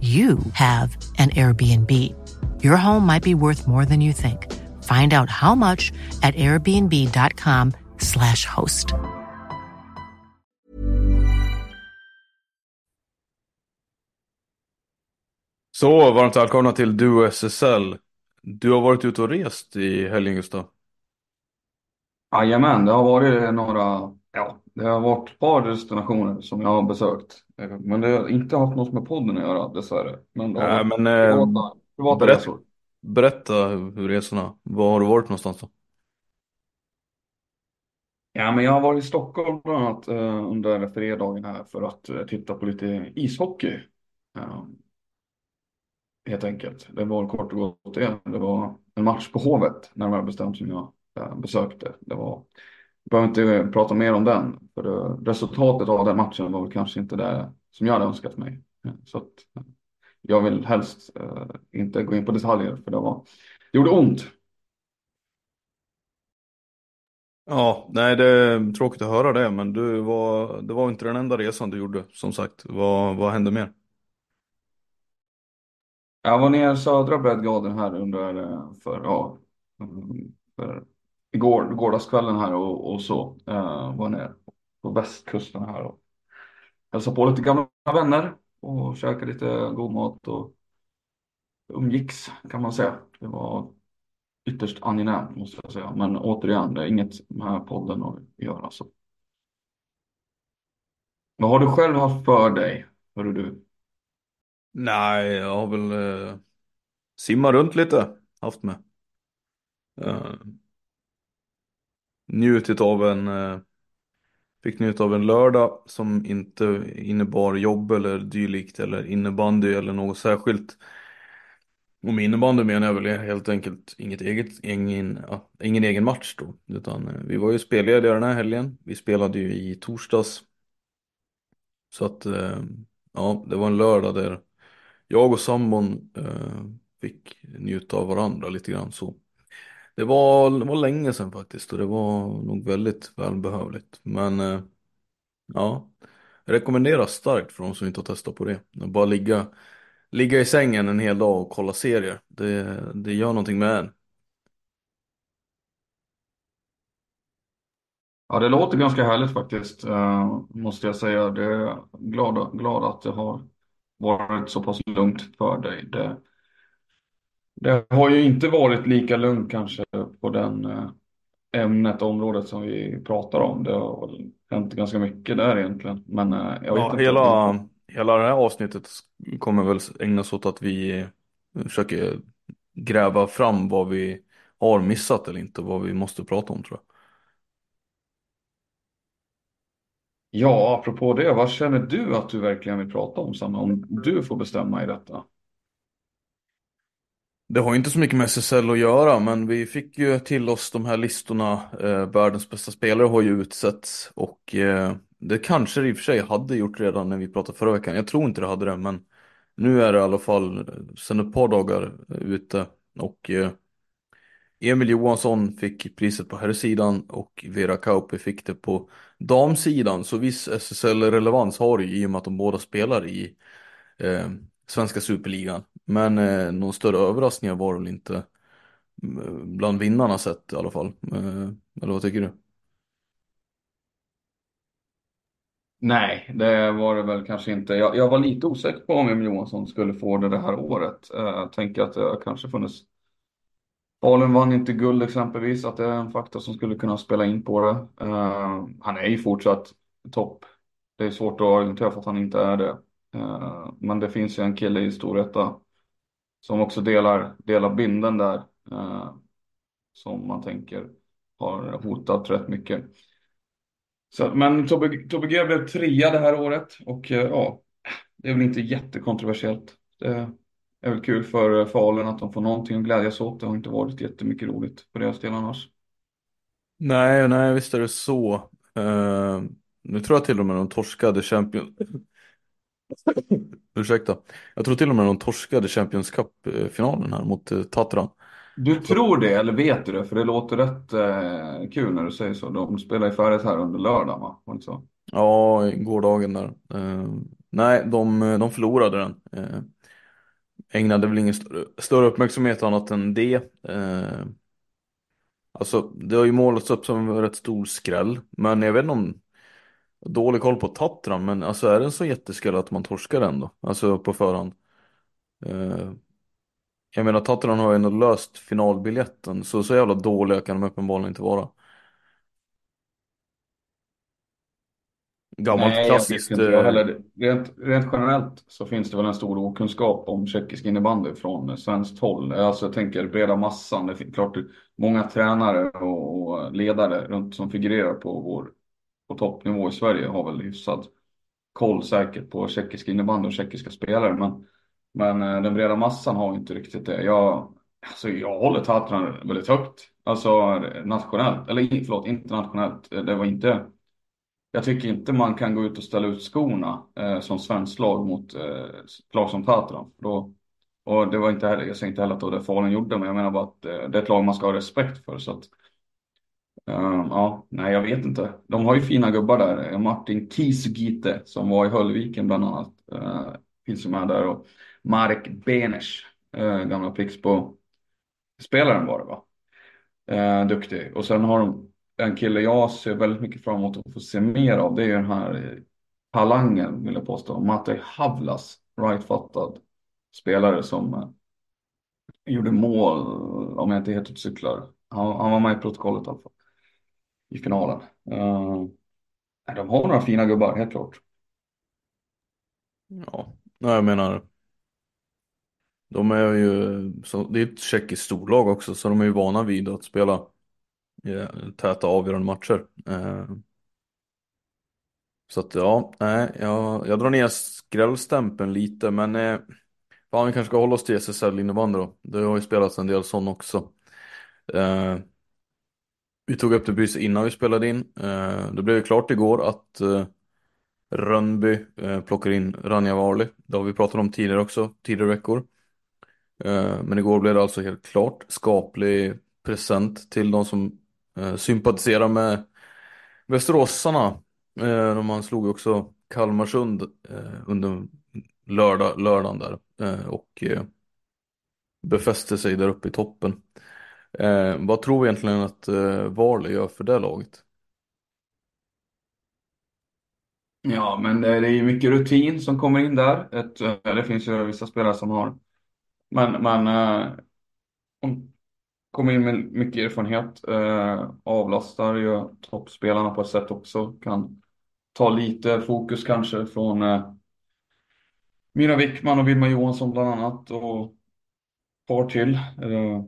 you have an Airbnb. Your home might be worth more than you think. Find out how much at airbnb.com/slash host. Så, varmt välkomna till Duo SSL. Du har varit ute och rest i helgen Gustav. Jajamän, det har varit några, ja, det har varit ett par destinationer som jag har besökt. Men det har inte haft något med podden att göra dessvärre. Men det har Nej, varit men eh, privata, privata berätt- resor. berätta hur resorna, var har du varit någonstans då? Ja, men jag har varit i Stockholm bland annat eh, under fredagen här för att eh, titta på lite ishockey. Eh, helt enkelt. Det var kort och gott det. Det var en match på Hovet, närmare bestämt, som jag besökte. Det var, behöver inte prata mer om den, för resultatet av den matchen var väl kanske inte det som jag hade önskat mig. Så att, jag vill helst eh, inte gå in på detaljer, för det var, det gjorde ont. Ja, nej det är tråkigt att höra det, men du var, det var inte den enda resan du gjorde, som sagt. Vad, vad hände mer? Jag var nere i södra breddgraden här under, eh, för, ja, för igår, gårdagskvällen här och, och så. Uh, var nere på västkusten här och hälsade på lite gamla vänner och käkade lite god mat och umgicks kan man säga. Det var ytterst angenämt måste jag säga. Men återigen, det är inget med podden att göra. Så. Vad har du själv haft för dig? Hörru du? Nej, jag har väl eh, simmat runt lite, haft med. Eh, njutit av en, eh, fick njuta av en lördag som inte innebar jobb eller dylikt eller innebandy eller något särskilt. Och med innebandy menar jag väl helt enkelt inget eget, ingen, ja, ingen egen match då. Utan eh, vi var ju spellediga den här helgen. Vi spelade ju i torsdags. Så att, eh, ja, det var en lördag där jag och sambon eh, fick njuta av varandra lite grann så. Det var, det var länge sedan faktiskt och det var nog väldigt välbehövligt. Men eh, ja, jag rekommenderar starkt för de som inte har testat på det. Att bara ligga, ligga i sängen en hel dag och kolla serier. Det, det gör någonting med en. Ja, det låter ganska härligt faktiskt, eh, måste jag säga. Det är glad, glad att det har varit så pass lugnt för dig. Det, det har ju inte varit lika lugnt kanske på den eh, ämnet, området som vi pratar om. Det har hänt ganska mycket där egentligen. Men eh, Ja, inte. hela, hela det här avsnittet kommer väl ägnas åt att vi försöker gräva fram vad vi har missat eller inte, vad vi måste prata om tror jag. Ja, apropå det, vad känner du att du verkligen vill prata om, Sanna? Om du får bestämma i detta. Det har ju inte så mycket med SSL att göra, men vi fick ju till oss de här listorna. Eh, världens bästa spelare har ju utsetts och eh, det kanske det i och för sig hade gjort redan när vi pratade förra veckan. Jag tror inte det hade det, men Nu är det i alla fall eh, sedan ett par dagar eh, ute och eh, Emil Johansson fick priset på herrsidan och Vera Kauppi fick det på damsidan. Så viss SSL-relevans har det ju i och med att de båda spelar i eh, svenska superligan. Men eh, någon större överraskningar var det väl inte eh, bland vinnarna sett i alla fall. Eh, eller vad tycker du? Nej, det var det väl kanske inte. Jag, jag var lite osäker på om Emil Johansson skulle få det det här året. Eh, jag tänker att det kanske funnits Falun vann inte guld exempelvis, att det är en faktor som skulle kunna spela in på det. Eh, han är ju fortsatt topp. Det är svårt att argumentera för att han inte är det. Eh, men det finns ju en kille i Storvreta som också delar, delar binden där. Eh, som man tänker har hotat rätt mycket. Så, men Tobbe, Tobbe G blev trea det här året och eh, ja, det är väl inte jättekontroversiellt. Det, är väl kul för eh, Falun att de får någonting att glädjas åt. Det har inte varit jättemycket roligt på deras del annars. Nej, nej, visst är det så. Uh, nu tror jag till och med de torskade Champions... Ursäkta. Jag tror till och med de torskade Champions Cup-finalen här mot uh, Tatran. Du tror det, eller vet du det? För det låter rätt uh, kul när du säger så. De spelar ju färdigt här under lördagen, va? Var det så? Ja, gårdagen där. nej, de, de förlorade den ägnade väl ingen större, större uppmärksamhet annat än det. Eh, alltså det har ju målats upp som en rätt stor skräll. Men jag vet inte om dålig koll på Tatran men alltså är det en så jätteskräll att man torskar den då? Alltså på förhand. Eh, jag menar Tatran har ju ändå löst finalbiljetten så så jävla dåliga kan de uppenbarligen inte vara. Gammalt Nej, klassiskt... Jag inte heller. Rent, rent generellt så finns det väl en stor okunskap om tjeckisk innebandy från svenskt håll. Alltså jag tänker breda massan. Det är klart många tränare och ledare runt som figurerar på vår på toppnivå i Sverige har väl hyfsad koll säkert på tjeckisk innebandy och tjeckiska spelare. Men, men eh, den breda massan har inte riktigt det. Jag, alltså jag håller Tatran väldigt högt. Alltså nationellt, eller förlåt, internationellt. Eh, det var inte jag tycker inte man kan gå ut och ställa ut skorna eh, som svenskt lag mot eh, lag som Tatran. Då, och det var inte heller, jag säger inte heller att det var det Falun gjorde, men jag menar bara att eh, det är ett lag man ska ha respekt för. Så att, uh, ja, nej jag vet inte. De har ju fina gubbar där. Eh, Martin Kisugite som var i Höllviken bland annat. Uh, finns ju med där och Marek Benes, uh, eh, gamla Pixbo-spelaren var det va? Uh, duktig. Och sen har de en kille jag ser väldigt mycket fram emot att få se mer av det är ju den här talangen vill jag påstå. Matej Havlas, rightfattad spelare som gjorde mål om jag inte helt typ cyklar. Han, han, var med i protokollet i alla fall. I finalen. Uh, de har några fina gubbar, helt klart. Ja, jag menar. De är ju, så, det är ett tjeckiskt storlag också så de är ju vana vid att spela eh, täta avgörande matcher. Eh, så att ja, nej, jag, jag drar ner skrällstämpeln lite men eh, fan vi kanske ska hålla oss till SSL innebandy då. Det har ju spelats en del sån också. Eh, vi tog upp det precis innan vi spelade in. Eh, det blev ju klart igår att eh, Rönnby eh, plockar in Ranja Varli. Det har vi pratat om tidigare också, tidigare veckor. Men igår blev det alltså helt klart skaplig present till de som sympatiserar med Västeråsarna. Man slog också Kalmarsund under lördag, lördagen där och befäste sig där uppe i toppen. Eh, vad tror vi egentligen att eh, Varley gör för det laget? Ja, men det är ju mycket rutin som kommer in där. Ett, eh, det finns ju vissa spelare som har. Men, men eh, kommer in med mycket erfarenhet. Eh, avlastar ju toppspelarna på ett sätt också. Kan ta lite fokus kanske från eh, Mira Wickman och Vilma Johansson bland annat och par till. Eh,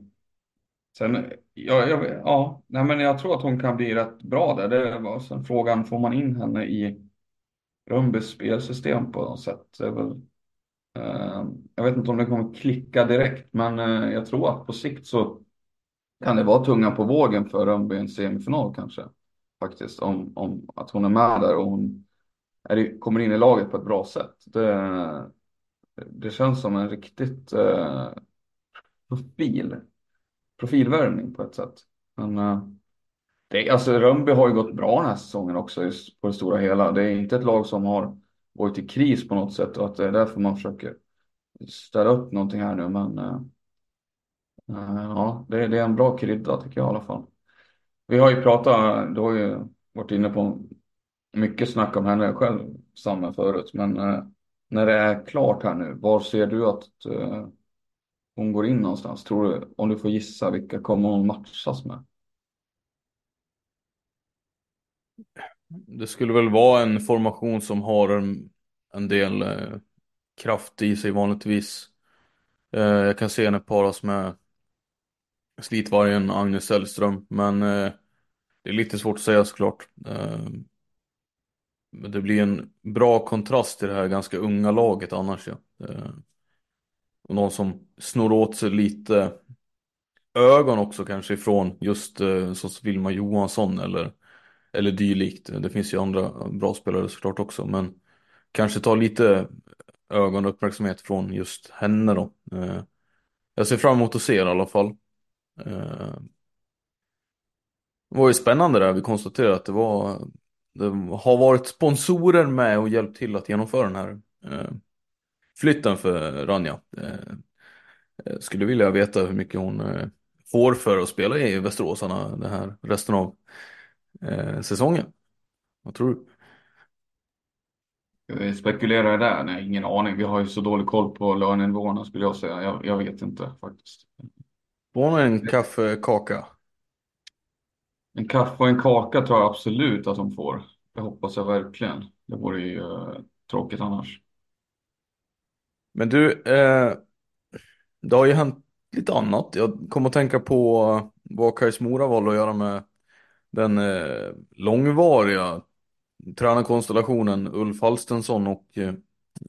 sen, ja, jag, ja, nej, men jag tror att hon kan bli rätt bra där. Det var sen frågan, får man in henne i Rönnbys spelsystem på något sätt? Det är väl, eh, jag vet inte om det kommer klicka direkt, men eh, jag tror att på sikt så kan det vara tunga på vågen för Rönnby i en semifinal kanske. Faktiskt, om, om att hon är med där och hon är, kommer in i laget på ett bra sätt. Det, det känns som en riktigt eh, profil, profilvärvning på ett sätt. Men uh, det, alltså Rönnby har ju gått bra den här säsongen också på det stora hela. Det är inte ett lag som har varit i kris på något sätt och att det är därför man försöker ställa upp någonting här nu. Men uh, uh, ja, det, det, är en bra krydda tycker jag i alla fall. Vi har ju pratat, du har ju varit inne på mycket snack om henne själv, Samme, förut. Men när det är klart här nu, var ser du att hon går in någonstans? Tror du, om du får gissa, vilka kommer hon matchas med? Det skulle väl vara en formation som har en, en del eh, kraft i sig vanligtvis. Eh, jag kan se henne paras med slitvargen Agnes Sällström, men eh, det är lite svårt att säga såklart. Eh, men det blir en bra kontrast till det här ganska unga laget annars ja. Eh, och någon som snor åt sig lite ögon också kanske ifrån just eh, som Vilma Johansson eller, eller dylikt. Det finns ju andra bra spelare såklart också men kanske ta lite ögon och uppmärksamhet från just henne då. Eh, jag ser fram emot att se det i alla fall. Eh, det var ju spännande där, vi konstaterade att det var det har varit sponsorer med och hjälpt till att genomföra den här eh, flytten för Ranja. Eh, eh, skulle vilja veta hur mycket hon eh, får för att spela i Västeråsarna den här resten av eh, säsongen. Vad tror du? Spekulerar där? Nej, ingen aning. Vi har ju så dålig koll på lönenivåerna skulle jag säga. Jag, jag vet inte faktiskt. Får hon en kaffekaka? En kaffe och en kaka tror jag absolut att de får. Det hoppas jag verkligen. Det vore ju uh, tråkigt annars. Men du, eh, det har ju hänt lite annat. Jag kom att tänka på vad Kais Mora valde att göra med den eh, långvariga tränarkonstellationen Ulf Halstensson och eh,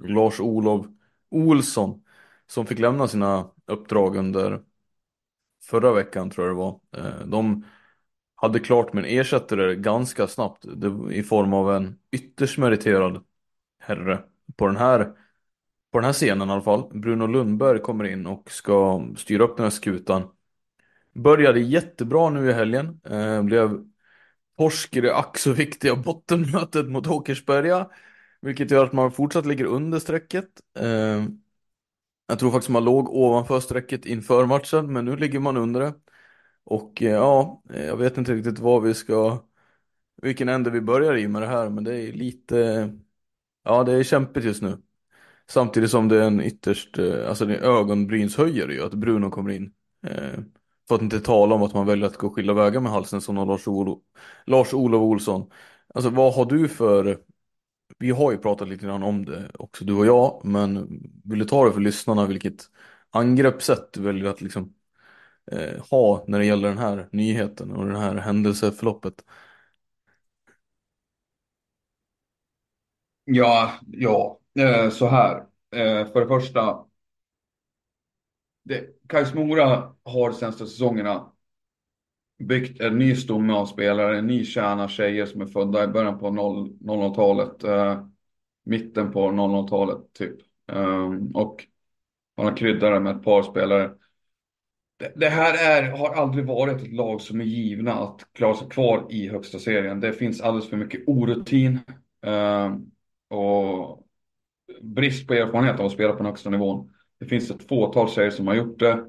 Lars-Olov Olsson som fick lämna sina uppdrag under förra veckan tror jag det var. Eh, de hade klart med en ersättare ganska snabbt i form av en ytterst meriterad herre på den här på den här scenen i alla fall. Bruno Lundberg kommer in och ska styra upp den här skutan. Började jättebra nu i helgen. Eh, blev torsk i det ack så viktiga bottenmötet mot Åkersberga. Vilket gör att man fortsatt ligger under strecket. Eh, jag tror faktiskt man låg ovanför strecket inför matchen men nu ligger man under det. Och eh, ja, jag vet inte riktigt vad vi ska, vilken ände vi börjar i med det här, men det är lite, ja det är kämpigt just nu. Samtidigt som det är en ytterst, eh, alltså det är ögonbrynshöjare ju att Bruno kommer in. Eh, för att inte tala om att man väljer att gå skilda vägar med Halsensson och Lars-Olof Lars Olsson. Alltså vad har du för, vi har ju pratat lite grann om det också du och jag, men vill du ta det för lyssnarna vilket angreppssätt du väljer att liksom eh, ha när det gäller den här nyheten och det här händelseförloppet? Ja, ja, eh, så här. Eh, för det första. Det, Kais Mora har senaste säsongerna byggt en ny stomme av spelare, en ny kärna tjejer som är födda i början på 00-talet, eh, mitten på 00-talet typ. Um, och man har kryddat det med ett par spelare det här är, har aldrig varit ett lag som är givna att klara sig kvar i högsta serien. Det finns alldeles för mycket orutin eh, och brist på erfarenhet av att spela på den högsta nivån. Det finns ett fåtal tjejer som har gjort det.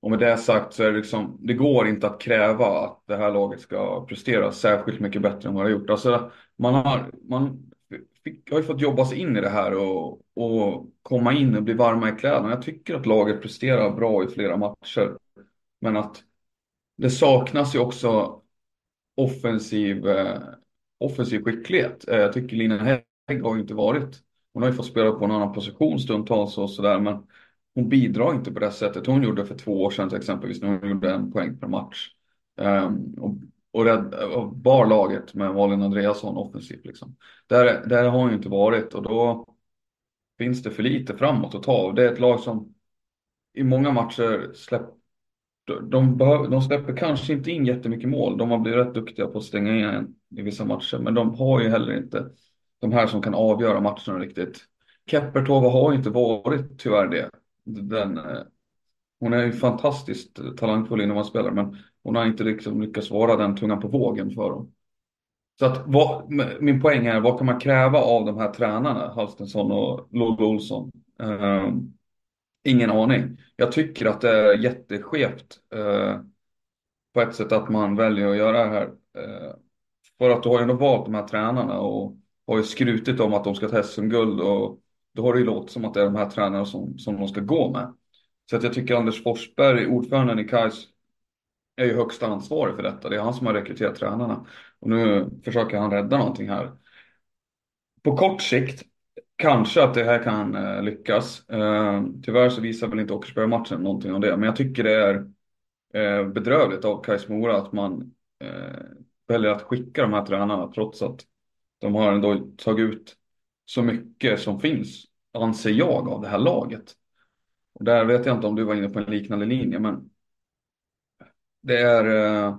Och med det sagt så är det liksom, det går inte att kräva att det här laget ska prestera särskilt mycket bättre än vad det har gjort. Alltså man har, man fick, har ju fått jobba sig in i det här och, och komma in och bli varma i kläderna. Jag tycker att laget presterar bra i flera matcher. Men att det saknas ju också offensiv, eh, offensiv skicklighet. Eh, jag tycker Lina har ju inte varit, hon har ju fått spela på en annan position stundtals och sådär men hon bidrar inte på det sättet hon gjorde för två år sedan exempelvis när hon gjorde en poäng per match. Um, och och, red, och bar laget med Malin Andreasson offensivt. Liksom. Där, där har hon ju inte varit och då finns det för lite framåt att ta av. Det är ett lag som i många matcher släpper de, behöver, de släpper kanske inte in jättemycket mål. De har blivit rätt duktiga på att stänga in i vissa matcher. Men de har ju heller inte de här som kan avgöra matchen riktigt. Keppertova har inte varit tyvärr det. Den, eh, hon är ju fantastiskt talangfull inom men hon har inte liksom lyckats vara den tungan på vågen för dem. Så att vad, min poäng är, vad kan man kräva av de här tränarna, Halstensson och Lollo Olsson? Um, ingen aning. Jag tycker att det är jätteskevt uh, på ett sätt att man väljer att göra det här. Uh, för att du har ju ändå valt de här tränarna och har ju skrutit om att de ska ta SM-guld och då har det ju låtit som att det är de här tränarna som, som de ska gå med. Så att jag tycker Anders Forsberg, ordföranden i KAIS, är ju högsta ansvarig för detta. Det är han som har rekryterat tränarna. Och nu försöker han rädda någonting här. På kort sikt kanske att det här kan eh, lyckas. Eh, tyvärr så visar väl inte Åkersberga-matchen någonting om det. Men jag tycker det är eh, bedrövligt av Kais Mora att man eh, väljer att skicka de här tränarna trots att de har ändå tagit ut så mycket som finns, anser jag, av det här laget. Och där vet jag inte om du var inne på en liknande linje, men det är eh,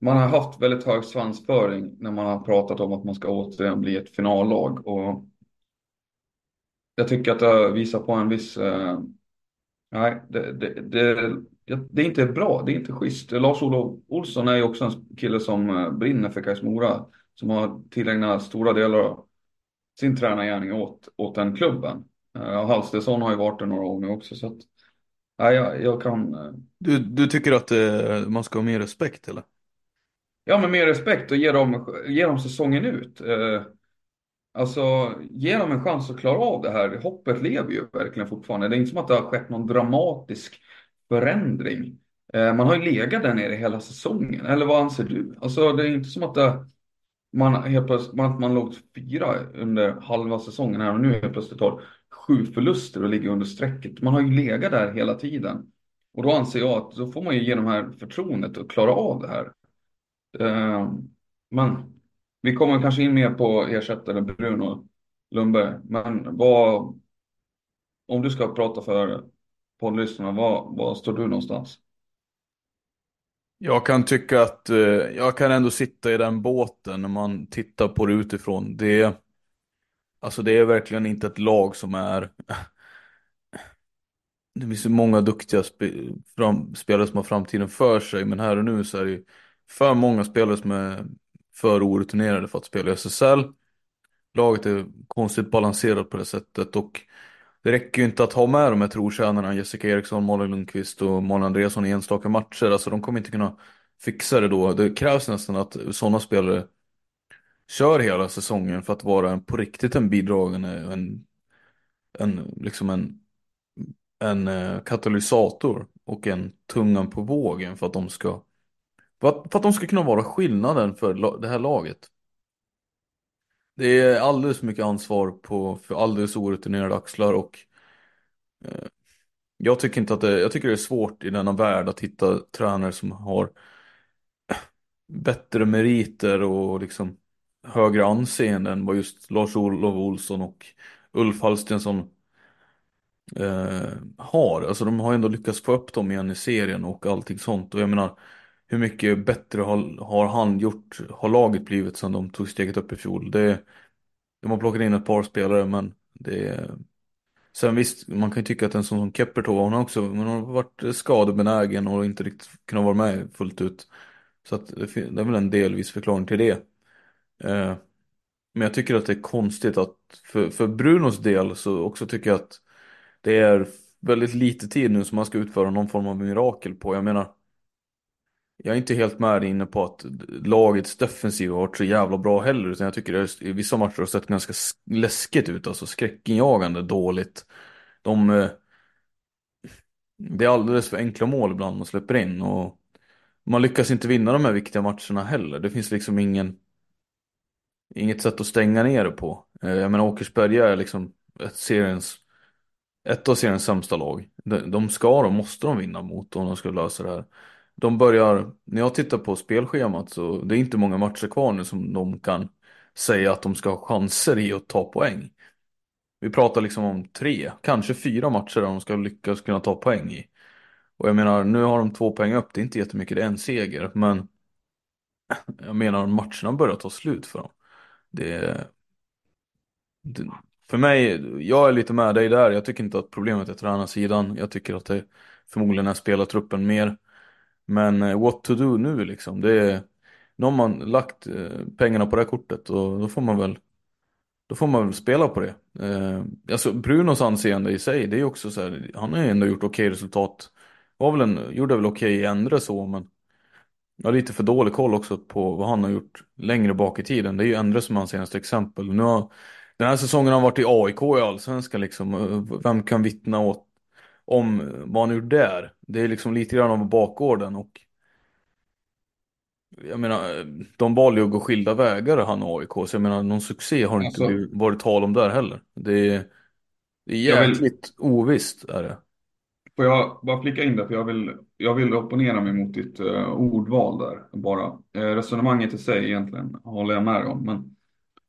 man har haft väldigt hög svansföring när man har pratat om att man ska återigen bli ett finallag och jag tycker att det visar på en viss eh, nej, det, det, det, det, är inte bra, det är inte schysst. Lars-Olof Olsson är ju också en kille som eh, brinner för Kais Mora som har tillägnat stora delar av sin tränargärning åt, åt den klubben. Uh, Halstesson har ju varit där några år nu också så att nej, jag, jag kan. Uh... Du, du tycker att uh, man ska ha mer respekt eller? Ja, men mer respekt och ge dem, ge dem säsongen ut. Eh, alltså, ge dem en chans att klara av det här. Hoppet lever ju verkligen fortfarande. Det är inte som att det har skett någon dramatisk förändring. Eh, man har ju legat där nere hela säsongen. Eller vad anser du? Alltså, det är inte som att det, man helt plötsligt, man, man låg fyra under halva säsongen här och nu helt plötsligt har sju förluster och ligger under strecket. Man har ju legat där hela tiden. Och då anser jag att då får man ju ge de här förtroendet att klara av det här. Eh, men vi kommer kanske in mer på ersättare Bruno Lundberg. Men vad, om du ska prata för poddlyssnarna, var, var står du någonstans? Jag kan tycka att eh, jag kan ändå sitta i den båten när man tittar på det utifrån. Det, alltså det är verkligen inte ett lag som är det finns ju många duktiga spe, fram, spelare som har framtiden för sig men här och nu så är det ju för många spelare som är för orutinerade för att spela i SSL. Laget är konstigt balanserat på det sättet och det räcker ju inte att ha med de här trotjänarna Jessica Eriksson, Malin Lundqvist och Malin Andreasson i enstaka matcher. Alltså de kommer inte kunna fixa det då. Det krävs nästan att sådana spelare kör hela säsongen för att vara en, på riktigt en bidragande, en, en, liksom en, en eh, katalysator och en tungan på vågen för att de ska för att, för att de ska kunna vara skillnaden för det här laget. Det är alldeles för mycket ansvar på för alldeles orutinerade axlar och eh, jag tycker inte att det, jag tycker det är svårt i denna värld att hitta tränare som har bättre meriter och liksom högre anseende än vad just Lars-Olof Olsson och Ulf Hallstensson eh, har. Alltså de har ändå lyckats få upp dem igen i serien och allting sånt och jag menar hur mycket bättre har, har han gjort, har laget blivit sedan de tog steget upp i fjol. Det, de har plockat in ett par spelare men det Sen visst, man kan ju tycka att en sån som Keppertova, hon har också hon har varit skadebenägen och inte riktigt kunnat vara med fullt ut. Så att det, det är väl en delvis förklaring till det. Eh, men jag tycker att det är konstigt att, för, för Brunos del så också tycker jag att det är väldigt lite tid nu som man ska utföra någon form av mirakel på. Jag menar, jag är inte helt med inne på att lagets defensiv har varit så jävla bra heller. Utan jag tycker att i vissa matcher har sett ganska läskigt ut. Alltså skräckinjagande dåligt. De... Eh, det är alldeles för enkla mål ibland man släpper in. Och man lyckas inte vinna de här viktiga matcherna heller. Det finns liksom ingen... Inget sätt att stänga ner det på. Eh, jag menar Åkersberga är liksom ett seriens... Ett av seriens sämsta lag. De ska och måste de vinna mot om de ska lösa det här de börjar, när jag tittar på spelschemat så det är inte många matcher kvar nu som de kan säga att de ska ha chanser i att ta poäng. Vi pratar liksom om tre, kanske fyra matcher där de ska lyckas kunna ta poäng i. Och jag menar, nu har de två poäng upp, det är inte jättemycket, det är en seger, men jag menar matcherna börjar ta slut för dem. Det, det För mig, jag är lite med dig där. Jag tycker inte att problemet är tränarsidan. Jag tycker att det förmodligen är spelartruppen mer. Men eh, what to do nu liksom? Det är, nu har man lagt eh, pengarna på det här kortet och då får man väl då får man väl spela på det. Eh, alltså Brunos anseende i sig, det är ju också så här, han har ju ändå gjort okej resultat. Var väl en, gjorde väl okej i ändra så, men jag har lite för dålig koll också på vad han har gjort längre bak i tiden. Det är ju Endre som är hans senaste exempel. Nu har, den här säsongen har han varit i AIK i Allsvenskan liksom. Eh, vem kan vittna åt, om vad han gjort där? Det är liksom lite grann av bakgården och jag menar, de valde ju att gå skilda vägar han och AIK, så jag menar någon succé har Alltså- inte varit tal om där heller. Det är, det är Jag vill- jävligt ovisst är det. Får jag bara flika in där, för jag vill, jag vill opponera mig mot ditt uh, ordval där bara. Uh, resonemanget i sig egentligen håller jag med om, men,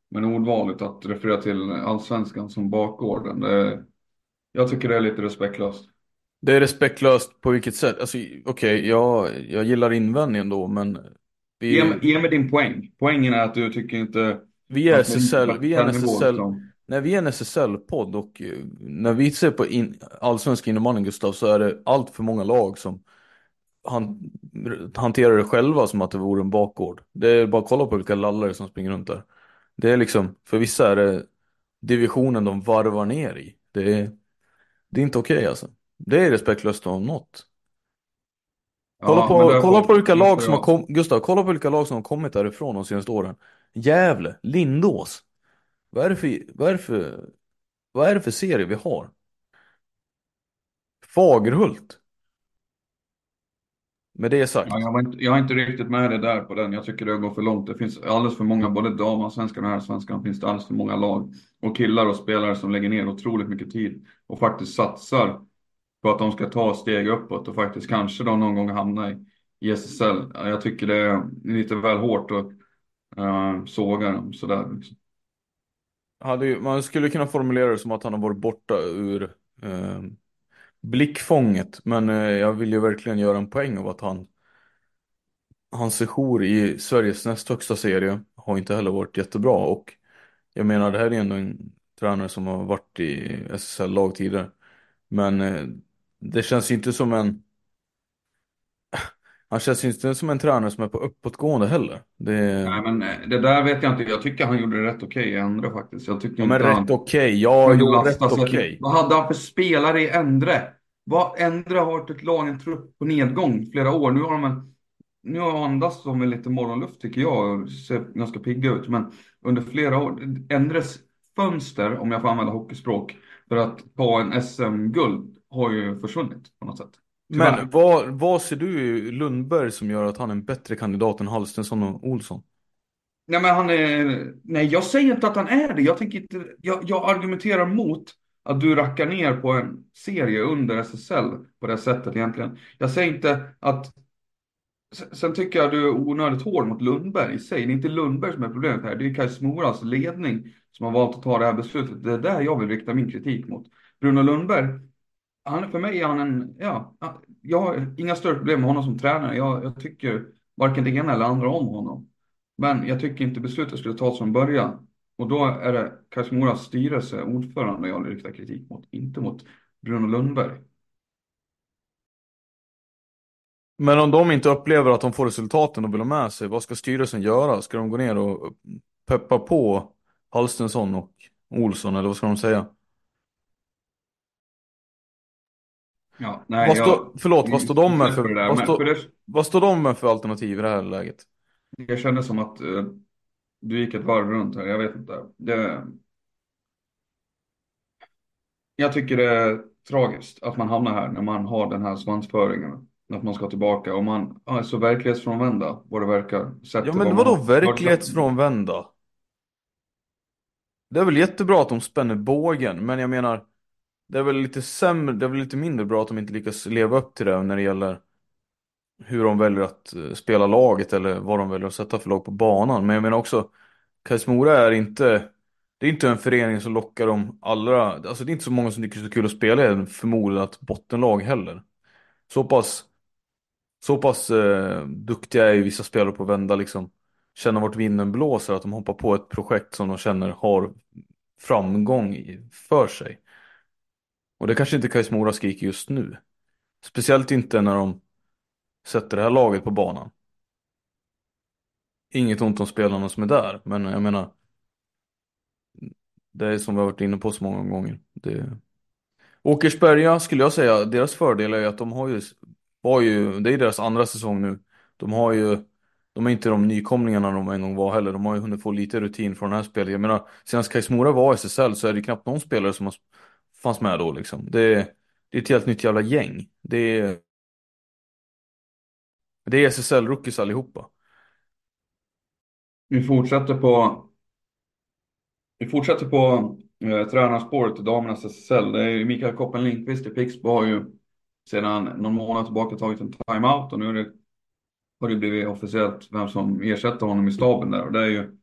men ordvalet att referera till allsvenskan som bakgården, det, jag tycker det är lite respektlöst. Det är respektlöst på vilket sätt? Alltså okej, jag, jag gillar invändningen då, men vi, Ge, ge mig din poäng. Poängen är att du tycker inte... vi är SSL, vi är en SSL, liksom. nej vi är en SSL-podd och eh, när vi ser på in, allsvensk innebandy Gustav så är det allt för många lag som han, hanterar det själva som att det vore en bakgård. Det är bara att kolla på vilka lallare som springer runt där. Det är liksom, för vissa är det divisionen de varvar ner i. Det är, det är inte okej alltså. Det är respektlöst om något. Kolla, Ja, på, kolla på vilka lag som har kommit, Gustav, kolla på vilka lag som har kommit därifrån de senaste åren. Gävle, Lindås. Vad är det för, vad är det för, vad är det för serie vi har? Fagerhult. Med det sagt. Ja, jag, var inte, jag är inte riktigt med dig där på den. Jag tycker det går för långt. Det finns alldeles för många, både damallsvenskan och herrsvenskan, finns det alldeles för många lag och killar och spelare som lägger ner otroligt mycket tid och faktiskt satsar på att de ska ta steg uppåt och faktiskt kanske då någon gång hamna i, i SSL. Ja, Jag tycker det är lite väl hårt att uh, såga dem sådär. Liksom. Hade man skulle kunna formulera det som att han har varit borta ur eh, blickfånget. Men eh, jag vill ju verkligen göra en poäng av att han hans sejour i Sveriges näst högsta serie har inte heller varit jättebra. Och jag menar, det här är ändå en tränare som har varit i SSL-lag tidigare. Men eh, det känns ju inte som en han känns ju inte som en tränare som är på uppåtgående heller. Det... Nej men eh, det där vet jag inte. Jag tycker han gjorde det rätt okej i Endre faktiskt. Jag tycker Ja men inte han... rätt okej, ja jo rätt okej. Vad hade han för spelare i Endre? Vad Endre har varit ett lag, en trupp på nedgång flera år. Nu har de en, nu har andas de med lite morgonluft tycker jag och ser ganska pigga ut. Men under flera år, Endres fönster, om jag får använda hockeyspråk, för att ta en SM-guld har ju försvunnit på något sätt. Tyvärr. Men vad, vad ser du i Lundberg som gör att han är en bättre kandidat än Halstensson och Olsson? Nej, men han är... Nej, jag säger inte att han är det. Jag, tänker inte... jag, jag argumenterar mot att du rackar ner på en serie under SSL på det sättet egentligen. Jag säger inte att... Sen- tycker jag du är onödigt hård mot Lundberg i sig. Det är inte Lundberg som är problemet här. Det är Kaj Moras ledning som har valt att ta det här beslutet. Det är där jag vill rikta min kritik mot. Bruno Lundberg, han, för mig är han en... Ja, jag har inga större problem med honom som tränare. Jag, jag tycker varken det ena eller andra om honom. Men jag tycker inte beslutet skulle tas från början. Och då är det Kashimoras styrelse, ordförande, jag riktar kritik mot, inte mot Bruno Lundberg. Men om de inte upplever att de får resultaten och vill ha med sig, vad ska styrelsen göra? Ska de gå ner och peppa på Halstensson och Olsson eller vad ska de säga? Ja, nej, vad jag- står, förlåt, vad står de med för, där, vad, för det, vad står de med för alternativ i det här läget? det kändes som att eh, du gick ett varv runt här, jag vet inte. Det, jag tycker det är tragiskt att man hamnar här när man har den här svansföringen. Att man ska tillbaka och man är så verklighetsfrånvända vad det verkar. Ja men vad vadå man verklighetsfrånvända? Det är väl jättebra att de spänner bågen, men jag menar det är väl lite sämre, det är väl lite mindre bra att de inte lyckas leva upp till det när det gäller hur de väljer att eh, spela laget eller vad de väljer att sätta för lag på banan. Men jag menar också, Kajsmora är inte, det är inte en förening som lockar de allra, alltså det är inte så många som tycker det är så kul att spela i förmodligen förmodat bottenlag heller. Så pass, så pass eh, duktiga är ju vissa spelare på att vända liksom, känna vart vinden blåser, att de hoppar på ett projekt som de känner har framgång för sig. Och det kanske inte Kais Mora skriker just nu. Speciellt inte när de sätter det här laget på banan. Inget ont om spelarna som är där, men jag menar det är som vi har varit inne på så många gånger. Det... Åkersberga skulle jag säga, deras fördel är ju att de har ju, var ju, det är deras andra säsong nu. De har ju, de är inte de nykomlingarna de en gång var heller. De har ju hunnit få lite rutin från den här spelet. Jag menar, senast Kais Mora var i SSL så är det knappt någon spelare som har, fanns med då liksom. Det, det är ett helt nytt jävla gäng. Det är, det är SSL-rookies allihopa. Vi fortsätter på vi fortsätter på eh, tränarspåret i damernas SSL. Det är ju Mikael Koppen Lindqvist i Pixbo har ju sedan någon månad tillbaka tagit en timeout och nu är det, har det blivit officiellt vem som ersätter honom i staben där och det är ju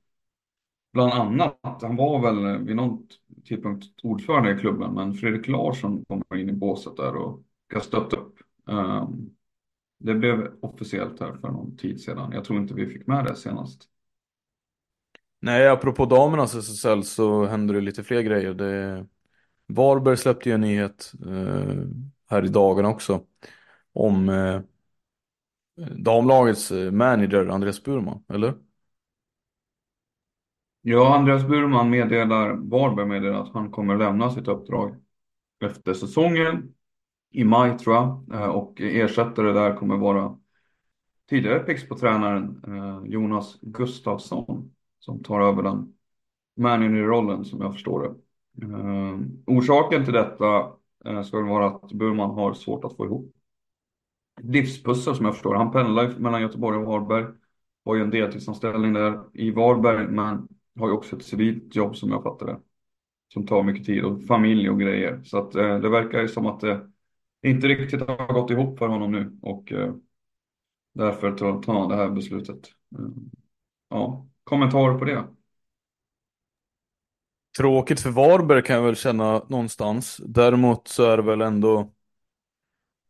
bland annat, han var väl vid någon tidpunkt ordförande i klubben men Fredrik Larsson kommer in i båset där och ska stötta upp. Ehm, det blev officiellt här för någon tid sedan. Jag tror inte vi fick med det senast. Nej, apropå damernas SSL så händer det lite fler grejer. Det... Varberg släppte ju en nyhet eh, här i dagarna också om eh, damlagets eh, manager Andreas Burman, eller? Ja, Andreas Burman meddelar, Varberg meddelar att han kommer lämna sitt uppdrag efter säsongen i maj tror jag eh, och ersättare där kommer vara tidigare Pixbo-tränaren eh, Jonas Gustafsson som tar över den manager-rollen som jag förstår det. Eh, orsaken till detta ska ska vara att Burman har svårt att få ihop livspussel som jag förstår Han pendlar mellan Göteborg och Varberg. Har ju en deltidsanställning där i Varberg men har ju också ett civilt jobb som jag fattar det. Som tar mycket tid och familj och grejer. Så att eh, det verkar ju som att det inte riktigt har gått ihop för honom nu och eh, därför tar han det här beslutet. Eh, ja, kommentarer på det? Tråkigt för Varberg kan jag väl känna någonstans. Däremot så är det väl ändå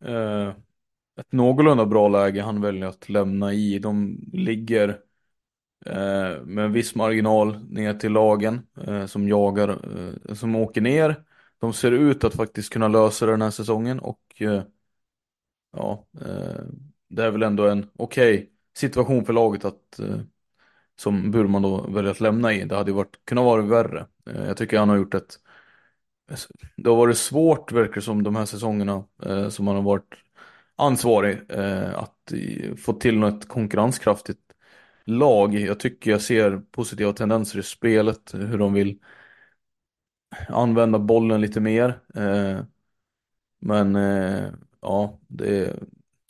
eh, ett någorlunda bra läge han väljer att lämna i. De ligger eh, med en viss marginal ner till lagen eh, som jagar, eh, som åker ner. De ser ut att faktiskt kunna lösa det den här säsongen och eh, ja, eh, det är väl ändå en okej okay situation för laget att eh, som Burman då väljer att lämna i. Det hade ju varit, kunnat vara värre. Eh, jag tycker han har gjort ett alltså, det har varit svårt verkar som de här säsongerna eh, som han har varit ansvarig eh, att få till något konkurrenskraftigt lag. Jag tycker jag ser positiva tendenser i spelet, hur de vill använda bollen lite mer. Eh, men eh, ja, det,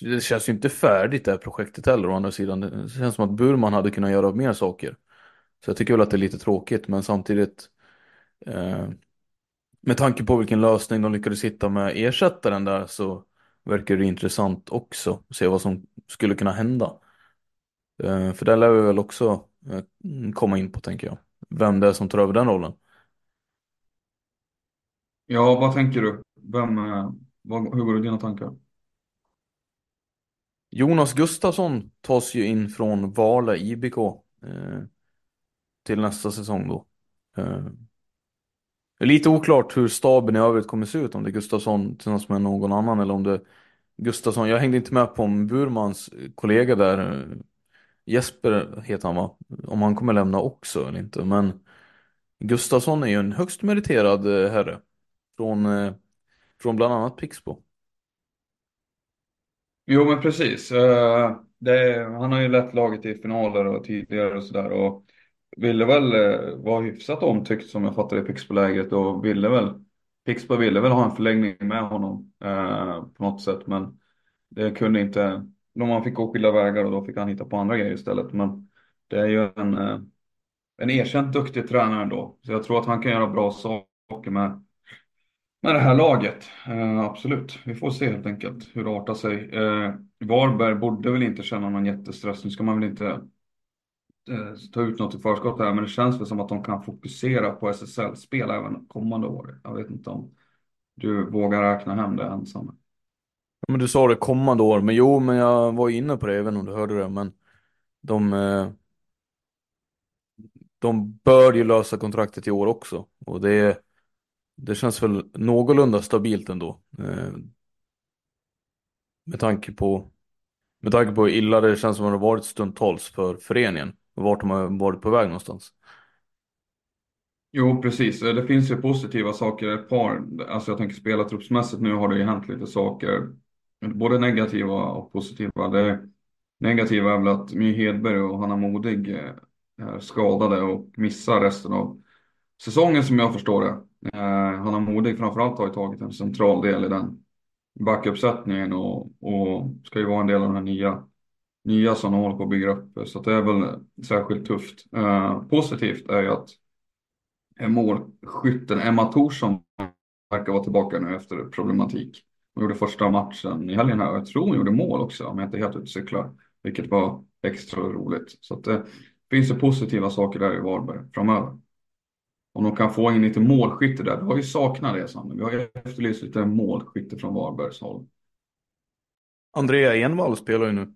det känns ju inte färdigt det här projektet heller å andra sidan. Det känns som att Burman hade kunnat göra mer saker. Så jag tycker väl att det är lite tråkigt men samtidigt eh, med tanke på vilken lösning de lyckades hitta med ersättaren där så verkar det intressant också att se vad som skulle kunna hända. Eh, för där lär vi väl också eh, komma in på tänker jag. Vem det är som tar över den rollen. Ja, vad tänker du? Vem, eh, vad, hur går det dina tankar? Jonas Gustafsson tas ju in från Vale IBK eh, till nästa säsong då. Eh, det är lite oklart hur staben i övrigt kommer se ut om det är Gustafsson tillsammans med någon annan eller om det är Gustafsson. Jag hängde inte med på om Burmans kollega där Jesper heter han va? Om han kommer lämna också eller inte. Men Gustafsson är ju en högst meriterad eh, herre. Från, eh, från bland annat Pixbo. Jo, men precis. Eh, det, han har ju lett laget i finaler och tidigare och sådär och ville väl vara hyfsat omtyckt som jag fattade i Pixbo-lägret. och ville väl Pixbo ville väl ha en förlängning med honom på något sätt men det kunde inte. De fick gå skilda vägar och då fick han hitta på andra grejer istället. Men det är ju en, eh, en erkänt duktig tränare ändå. Så jag tror att han kan göra bra saker med med det här laget. Eh, absolut, vi får se helt enkelt hur det artar sig. Eh, Varberg borde väl inte känna någon jättestress. Nu ska man väl inte eh, ta ut något i förskott här, men det känns väl som att de kan fokusera på SSL-spel även kommande år. Jag vet inte om du vågar räkna hem det ensam. Ja, men du sa det kommande år, men jo, men jag var inne på det, även om du hörde det, men de eh, de bör ju lösa kontraktet i år också. Och det, det känns väl någorlunda stabilt ändå. Eh, med tanke på med tanke på hur illa det känns som att det har varit stundtals för föreningen och vart de har varit på väg någonstans. Jo, precis. Eh, det finns ju positiva saker. Ett par, alltså jag tänker spelartruppsmässigt nu har det ju hänt lite saker. Både negativa och positiva. Det negativa är väl att My Hedberg och Hanna Modig eh, är skadade och missar resten av säsongen som jag förstår det. Eh, Hanna Modig framförallt har ju tagit en central del i den backuppsättningen och, och ska ju vara en del av den här nya, nya som de håller på att bygga upp. Så det är väl särskilt tufft. Eh, positivt är ju att målskytten Emma Thorsson verkar vara tillbaka nu efter problematik. Hon gjorde första matchen i helgen här och jag tror hon gjorde mål också om jag inte helt ute och cyklar. Vilket var extra roligt. Så att det finns ju positiva saker där i Varberg framöver. Om de kan få in lite målskytte där. Vi har ju saknat det Samuel. Vi har ju efterlyst lite målskytte från Varbergs håll. Andrea Envall spelar ju nu.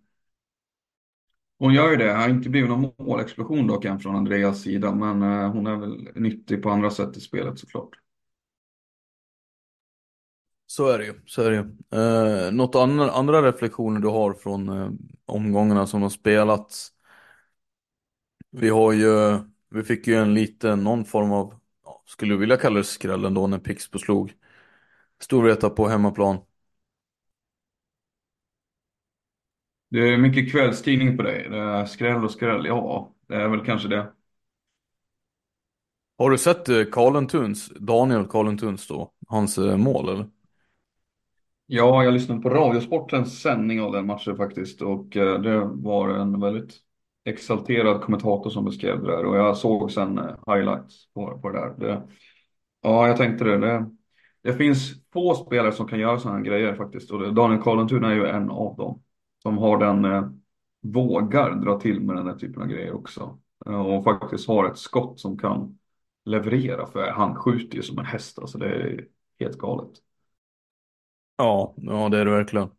Hon gör ju det. Det har inte blivit någon målexplosion dock än från Andreas sida. Men eh, hon är väl nyttig på andra sätt i spelet såklart. Så är det ju. Så är det ju. Eh, något andra, andra reflektioner du har från eh, omgångarna som har spelats? Vi har ju, vi fick ju en liten, någon form av, skulle du vilja kalla det skräll ändå när Pixbo slog Storvreta på hemmaplan. Det är mycket kvällstidning på dig. Det är skräll och skräll. Ja, det är väl kanske det. Har du sett eh, Karlentuns, Daniel Karlentuns då, hans eh, mål eller? Ja, jag lyssnade på Radiosportens sändning av den matchen faktiskt och eh, det var en väldigt exalterad kommentator som beskrev det där och jag såg sen eh, highlights på, på det där. Det, ja, jag tänkte det. det. Det finns få spelare som kan göra sådana grejer faktiskt och Daniel Karlentuna är ju en av dem som har den, eh, vågar dra till med den här typen av grejer också. Eh, och faktiskt har ett skott som kan leverera för han skjuter ju som en häst alltså det är helt galet. Ja, ja det är det verkligen.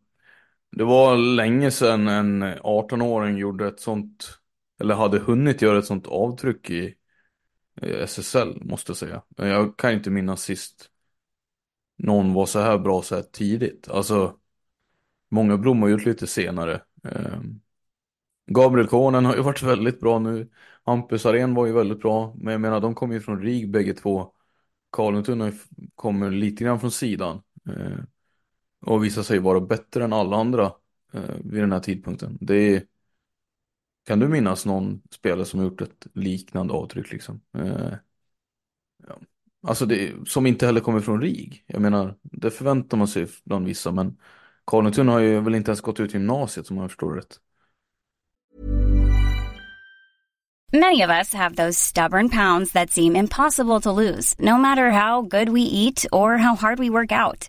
Det var länge sedan en 18-åring gjorde ett sånt, eller hade hunnit göra ett sånt avtryck i SSL måste jag säga. Jag kan inte minnas sist någon var så här bra så här tidigt. Alltså Många blommar ut lite senare. Ehm, Gabriel Konen har ju varit väldigt bra nu. Hampus Arén var ju väldigt bra. Men jag menar, de kommer ju från RIG bägge två. Karlentuna kommer lite grann från sidan. Ehm, och visar sig vara bättre än alla andra eh, vid den här tidpunkten. Det är... Kan du minnas någon spelare som har gjort ett liknande avtryck liksom? Eh, ja. Alltså det, som inte heller kommer från RIG. Jag menar, det förväntar man sig bland vissa men Karlentuna har ju väl inte ens gått ut gymnasiet som jag förstår rätt. Many of us have those stubborn pounds that seem impossible to lose, no matter how good we eat or how hard we work out.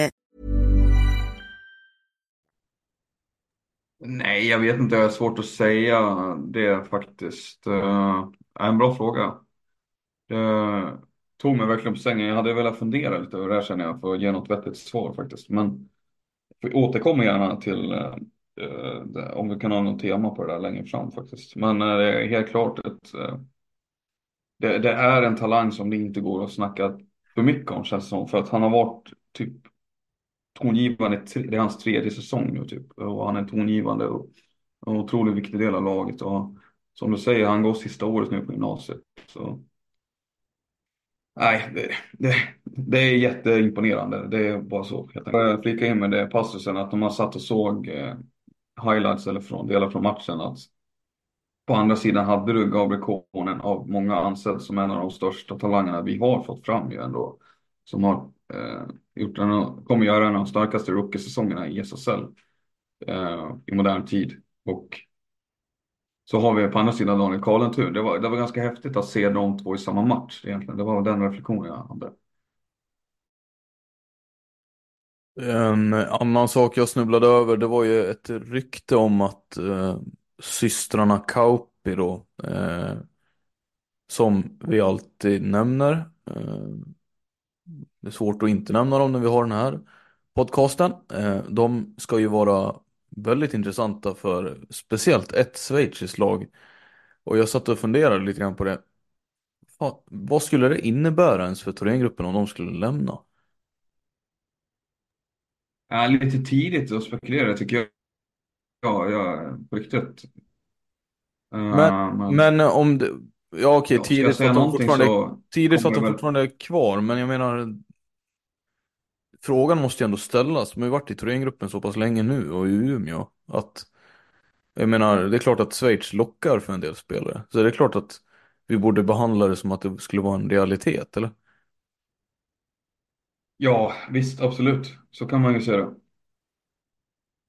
Nej, jag vet inte. Det är svårt att säga det faktiskt. Uh, en bra fråga. Det tog mig verkligen på sängen. Jag hade velat fundera lite över det här känner jag för att ge något vettigt svar faktiskt. Men vi återkommer gärna till eh, det, om vi kan ha något tema på det där längre fram faktiskt. Men det är helt klart ett det, det, är en talang som det inte går att snacka för mycket om känns det som. För att han har varit typ tongivande, det är hans tredje säsong nu typ. Och han är tongivande och en otroligt viktig del av laget. Och som du säger, han går sista året nu på gymnasiet. Så Nej, det, det, det är jätteimponerande. Det är bara så. Jag flika in med det passusen att de har satt och såg eh, highlights eller från delar från matchen. Att på andra sidan hade du Gabriel Konen av många ansedd som en av de största talangerna vi har fått fram ju ändå. Som har eh, gjort en, kommer göra en av de starkaste rookie-säsongerna i SSL eh, i modern tid. Och så har vi på andra sidan Daniel Karlentur. Det var, det var ganska häftigt att se de två i samma match egentligen. Det var den reflektionen jag hade. En annan sak jag snubblade över det var ju ett rykte om att eh, systrarna Kauppi då eh, som vi alltid nämner eh, det är svårt att inte nämna dem när vi har den här podcasten eh, de ska ju vara väldigt intressanta för speciellt ett schweiziskt lag och jag satt och funderade lite grann på det vad skulle det innebära ens för Thorengruppen om de skulle lämna? Ja, lite tidigt att spekulera tycker jag. Ja, ja på riktigt. Uh, Men, men, men om det, ja okej jag tidigt säga att de fortfarande, så tidigt för att kommer de väl- fortfarande är kvar, men jag menar Frågan måste ju ändå ställas, de har ju varit i Thorengruppen så pass länge nu och i Umeå att Jag menar, det är klart att Schweiz lockar för en del spelare, så det är klart att vi borde behandla det som att det skulle vara en realitet, eller? ja, visst, absolut. Så kan man ju se det.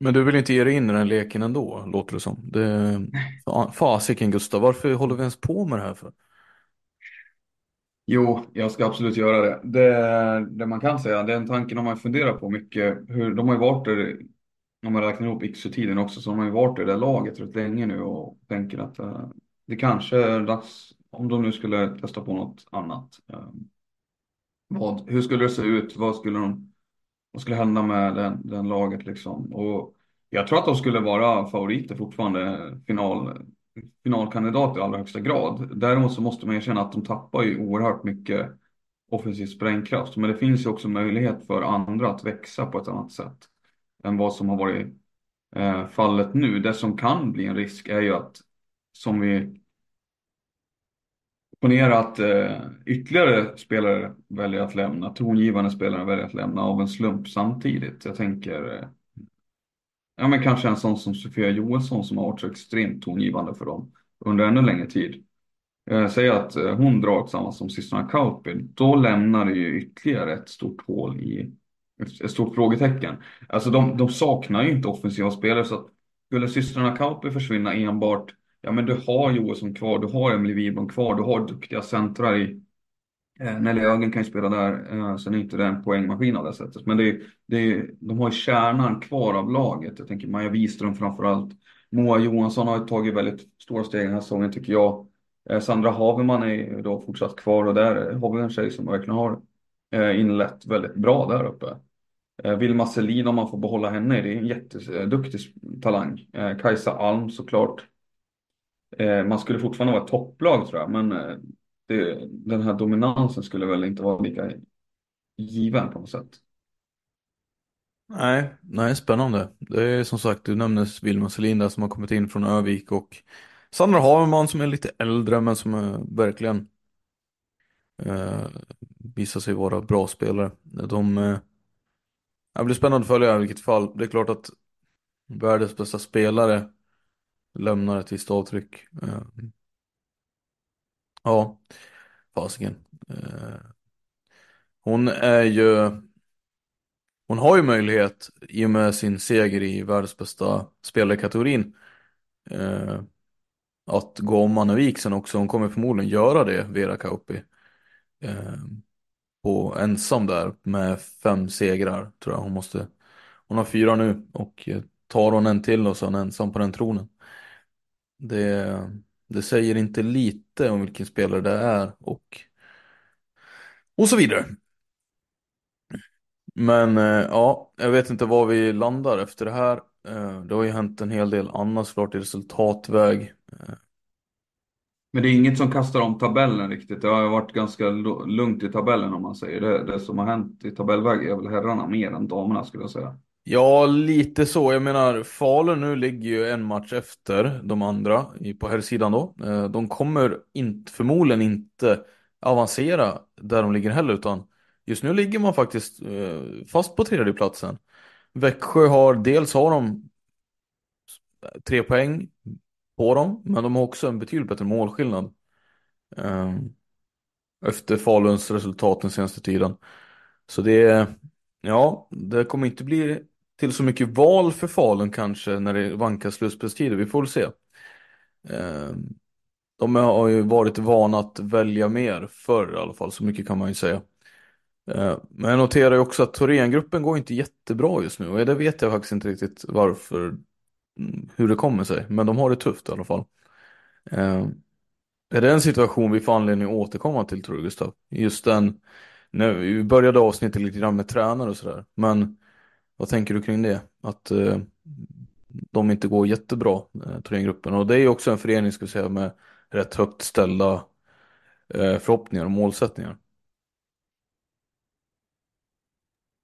Men du vill inte ge dig in i den leken ändå, låter det som. Det... Fa- Fasiken Gustav, varför håller vi ens på med det här för? Jo, jag ska absolut göra det. Det, det man kan säga, den tanken har man funderat på mycket. Hur, de har ju varit där, om man räknar ihop Iksu-tiden också, så de har ju varit i det där laget rätt länge nu och tänker att eh, det kanske är dags, om de nu skulle testa på något annat. eh, vad, hur skulle det se ut? Vad skulle de, vad skulle hända med den, den laget liksom? Och jag tror att de skulle vara favoriter fortfarande, final, finalkandidater i allra högsta grad. Däremot så måste man erkänna att de tappar ju oerhört mycket offensiv sprängkraft. Men det finns ju också möjlighet för andra att växa på ett annat sätt än vad som har varit eh, fallet nu. Det som kan bli en risk är ju att, som vi Ponera att eh, ytterligare spelare väljer att lämna, tongivande spelare väljer att lämna av en slump samtidigt. Jag tänker, eh, ja men kanske en sån som Sofia Johansson som har varit så extremt tongivande för dem under ännu längre tid. Eh, säg att eh, hon drar tillsammans som systrarna Kauppi, då lämnar det ju ytterligare ett stort hål i, ett, ett stort frågetecken. Alltså de, de saknar ju inte offensiva spelare så att skulle systrarna Kauppi försvinna enbart Ja men du har Johansson kvar, du har Emily Wibron kvar, du har duktiga centrar i eh, Nelly Ögren kan ju spela där, eh, sen är inte det en poängmaskin av det sättet. Men det är, det är, de har ju kärnan kvar av laget. Jag tänker Maja Wiström framförallt. Moa Johansson har ju tagit väldigt stora steg den här säsongen tycker jag. Eh, Sandra Haverman är ju då fortsatt kvar och där har vi en tjej som verkligen har eh, inlett väldigt bra där uppe. Eh, Vilma Selin om man får behålla henne, det är en jätteduktig talang. Eh, Kajsa Alm såklart. Eh, man skulle fortfarande vara ett topplag tror jag, men eh, det, den här dominansen skulle väl inte vara lika given på något sätt. Nej, nej, spännande. Det är som sagt, du nämndes Vilma Selin där som har kommit in från Övik och Sandra Haverman som är lite äldre men som är verkligen eh, visar sig vara bra spelare. De, eh, det blir spännande att följa i vilket fall. Det är klart att världens bästa spelare lämnar ett visst avtryck. Eh, ja, fasiken. Eh, hon är ju Hon har ju möjlighet i och med sin seger i världens bästa spelarkategorin eh, att gå om Anna sen också. Hon kommer förmodligen göra det, Vera Kauppi. Eh, på ensam där med fem segrar tror jag hon måste. Hon har fyra nu och eh, tar hon en till och så är hon ensam på den tronen. Det, det säger inte lite om vilken spelare det är och och så vidare. Men eh, ja, jag vet inte var vi landar efter det här. Eh, det har ju hänt en hel del annat såklart i resultatväg. Eh. Men det är inget som kastar om tabellen riktigt. Det har varit ganska lugnt i tabellen om man säger. Det, det som har hänt i tabellväg är väl herrarna mer än damerna skulle jag säga. Ja, lite så. Jag menar, Falun nu ligger ju en match efter de andra på här sidan då. Eh, de kommer inte, förmodligen inte avancera där de ligger heller utan just nu ligger man faktiskt eh, fast på tredjeplatsen. Växjö har, dels har de tre poäng på dem, men de har också en betydligt bättre målskillnad. Ehm, efter Faluns resultat den senaste tiden. Så det, ja, det kommer inte bli till så mycket val för Falun kanske när det vankas slutspelstider. Vi får väl se. Ehm, de har ju varit vana att välja mer förr i alla fall, så mycket kan man ju säga. Ehm, men jag noterar ju också att Thorengruppen går inte jättebra just nu och det vet jag faktiskt inte riktigt varför, mm, hur det kommer sig. Men de har det tufft i alla fall. Ehm, är det en situation vi får anledning att återkomma till tror du Gustav? Just den, Nu vi började avsnittet lite grann med tränare och sådär. Men vad tänker du kring det? Att eh, de inte går jättebra, eh, Thorengruppen. Och det är ju också en förening, ska vi säga, med rätt högt ställda eh, förhoppningar och målsättningar.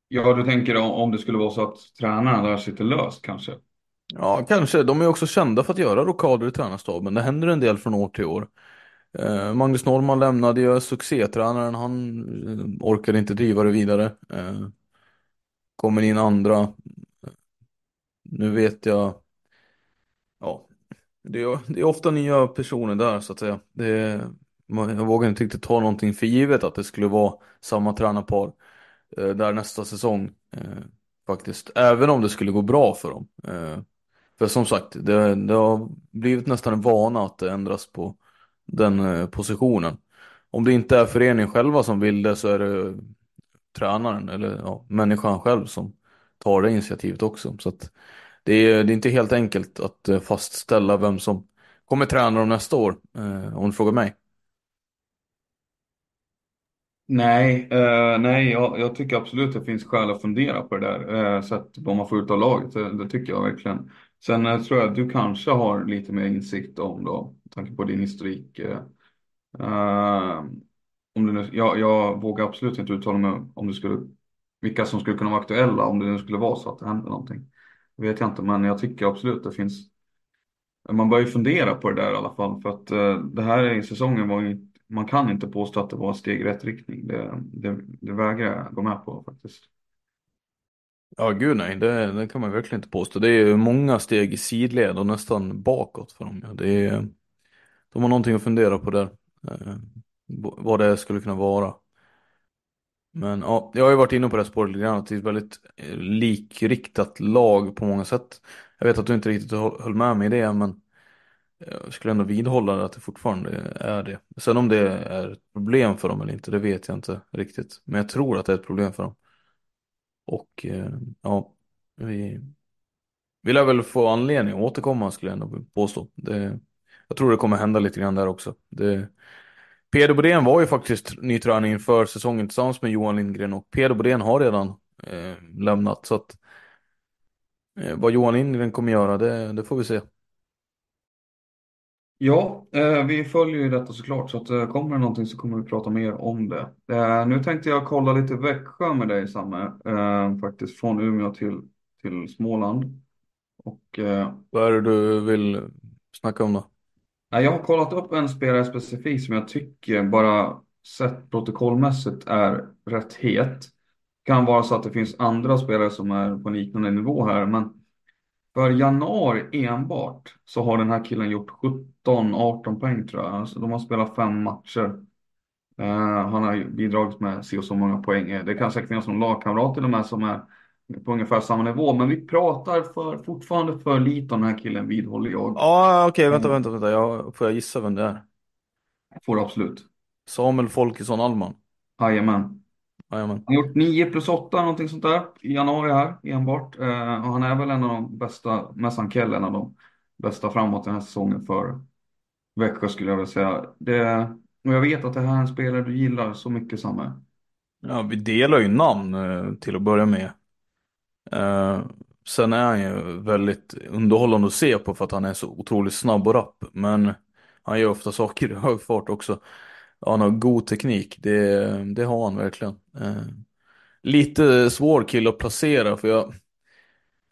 Ja, du tänker om det skulle vara så att tränarna där sitter löst kanske? Ja, kanske. De är också kända för att göra rockader i tränarstaben. Det händer en del från år till år. Eh, Magnus Norman lämnade ju succétränaren. Han eh, orkade inte driva det vidare. Eh, kommer in andra. Nu vet jag. Ja, det är, det är ofta nya personer där så att säga. Det är, jag vågar inte riktigt ta någonting för givet att det skulle vara samma tränarpar eh, där nästa säsong. Eh, faktiskt. Även om det skulle gå bra för dem. Eh, för som sagt, det, det har blivit nästan en vana att det ändras på den eh, positionen. Om det inte är föreningen själva som vill det så är det tränaren eller ja, människan själv som tar det initiativet också. Så att det är, det är inte helt enkelt att eh, fastställa vem som kommer träna dem nästa år, eh, om du frågar mig. Nej, eh, nej jag, jag, tycker absolut det finns skäl att fundera på det där. Eh, sättet vad man får ut av laget, det, det tycker jag verkligen. Sen eh, tror jag att du kanske har lite mer insikt om då, med tanke på din historik. Eh, eh, om det nu, jag, jag vågar absolut inte uttala mig om det skulle, vilka som skulle kunna vara aktuella om det nu skulle vara så att det händer någonting. Det vet jag inte, men jag tycker absolut det finns. Man bör ju fundera på det där i alla fall för att eh, det här i säsongen var ju, man kan inte påstå att det var ett steg i rätt riktning. Det, det, det vägrar jag gå med på faktiskt. Ja, gud nej, det, det, kan man verkligen inte påstå. Det är många steg i sidled och nästan bakåt för dem. Det är, de har någonting att fundera på där. Eh, vad det skulle kunna vara. Men ja, jag har ju varit inne på det här spåret lite grann, att det är ett väldigt eh, likriktat lag på många sätt. Jag vet att du inte riktigt höll med mig i det, men jag skulle ändå vidhålla att det fortfarande är det. Sen om det är ett problem för dem eller inte, det vet jag inte riktigt. Men jag tror att det är ett problem för dem. Och eh, ja, vi, vi lär väl få anledning att återkomma skulle jag ändå påstå. Det, jag tror det kommer hända lite grann där också. Det, Peder Bodén var ju faktiskt ny tränare inför säsongen tillsammans med Johan Lindgren och Peder Bodén har redan eh, lämnat så att eh, vad Johan Lindgren kommer göra det, det får vi se. Ja, eh, vi följer ju detta såklart så att eh, kommer det någonting så kommer vi prata mer om det. Eh, nu tänkte jag kolla lite Växjö med dig Samme, eh, faktiskt från Umeå till, till Småland. Och, eh, Vad är det du vill snacka om då? Jag har kollat upp en spelare specifikt som jag tycker bara sett protokollmässigt är rätt het. Kan vara så att det finns andra spelare som är på liknande nivå här, men för januari enbart så har den här killen gjort 17-18 poäng tror jag. Alltså, de har spelat fem matcher. Uh, han har bidragit med så och så många poäng. Eh, det kan säkert finnas någon lagkamrat till och med som är på ungefär samma nivå. Men vi pratar för, fortfarande för lite om den här killen vidhåller jag. Ja, okej, okay, vänta, vänta, vänta. Jag, får jag gissa vem det är? Får du absolut. Samuel Folkesson. Jajamän. Jajamän. Han har gjort 9 plus 8, någonting sånt där, i januari här enbart. Eh, och han är väl en av de bästa, Messan Kell, en av de bästa framåt den här säsongen för Växjö skulle jag vilja säga. Det, och jag vet att det här är en spelare du gillar så mycket, Samme. Ja, vi delar ju namn eh, till att börja med. Eh, sen är han ju väldigt underhållande att se på för att han är så otroligt snabb och rapp. Men han gör ofta saker i hög fart också. Han har god teknik, det, det har han verkligen. Eh, lite svår kille att placera för jag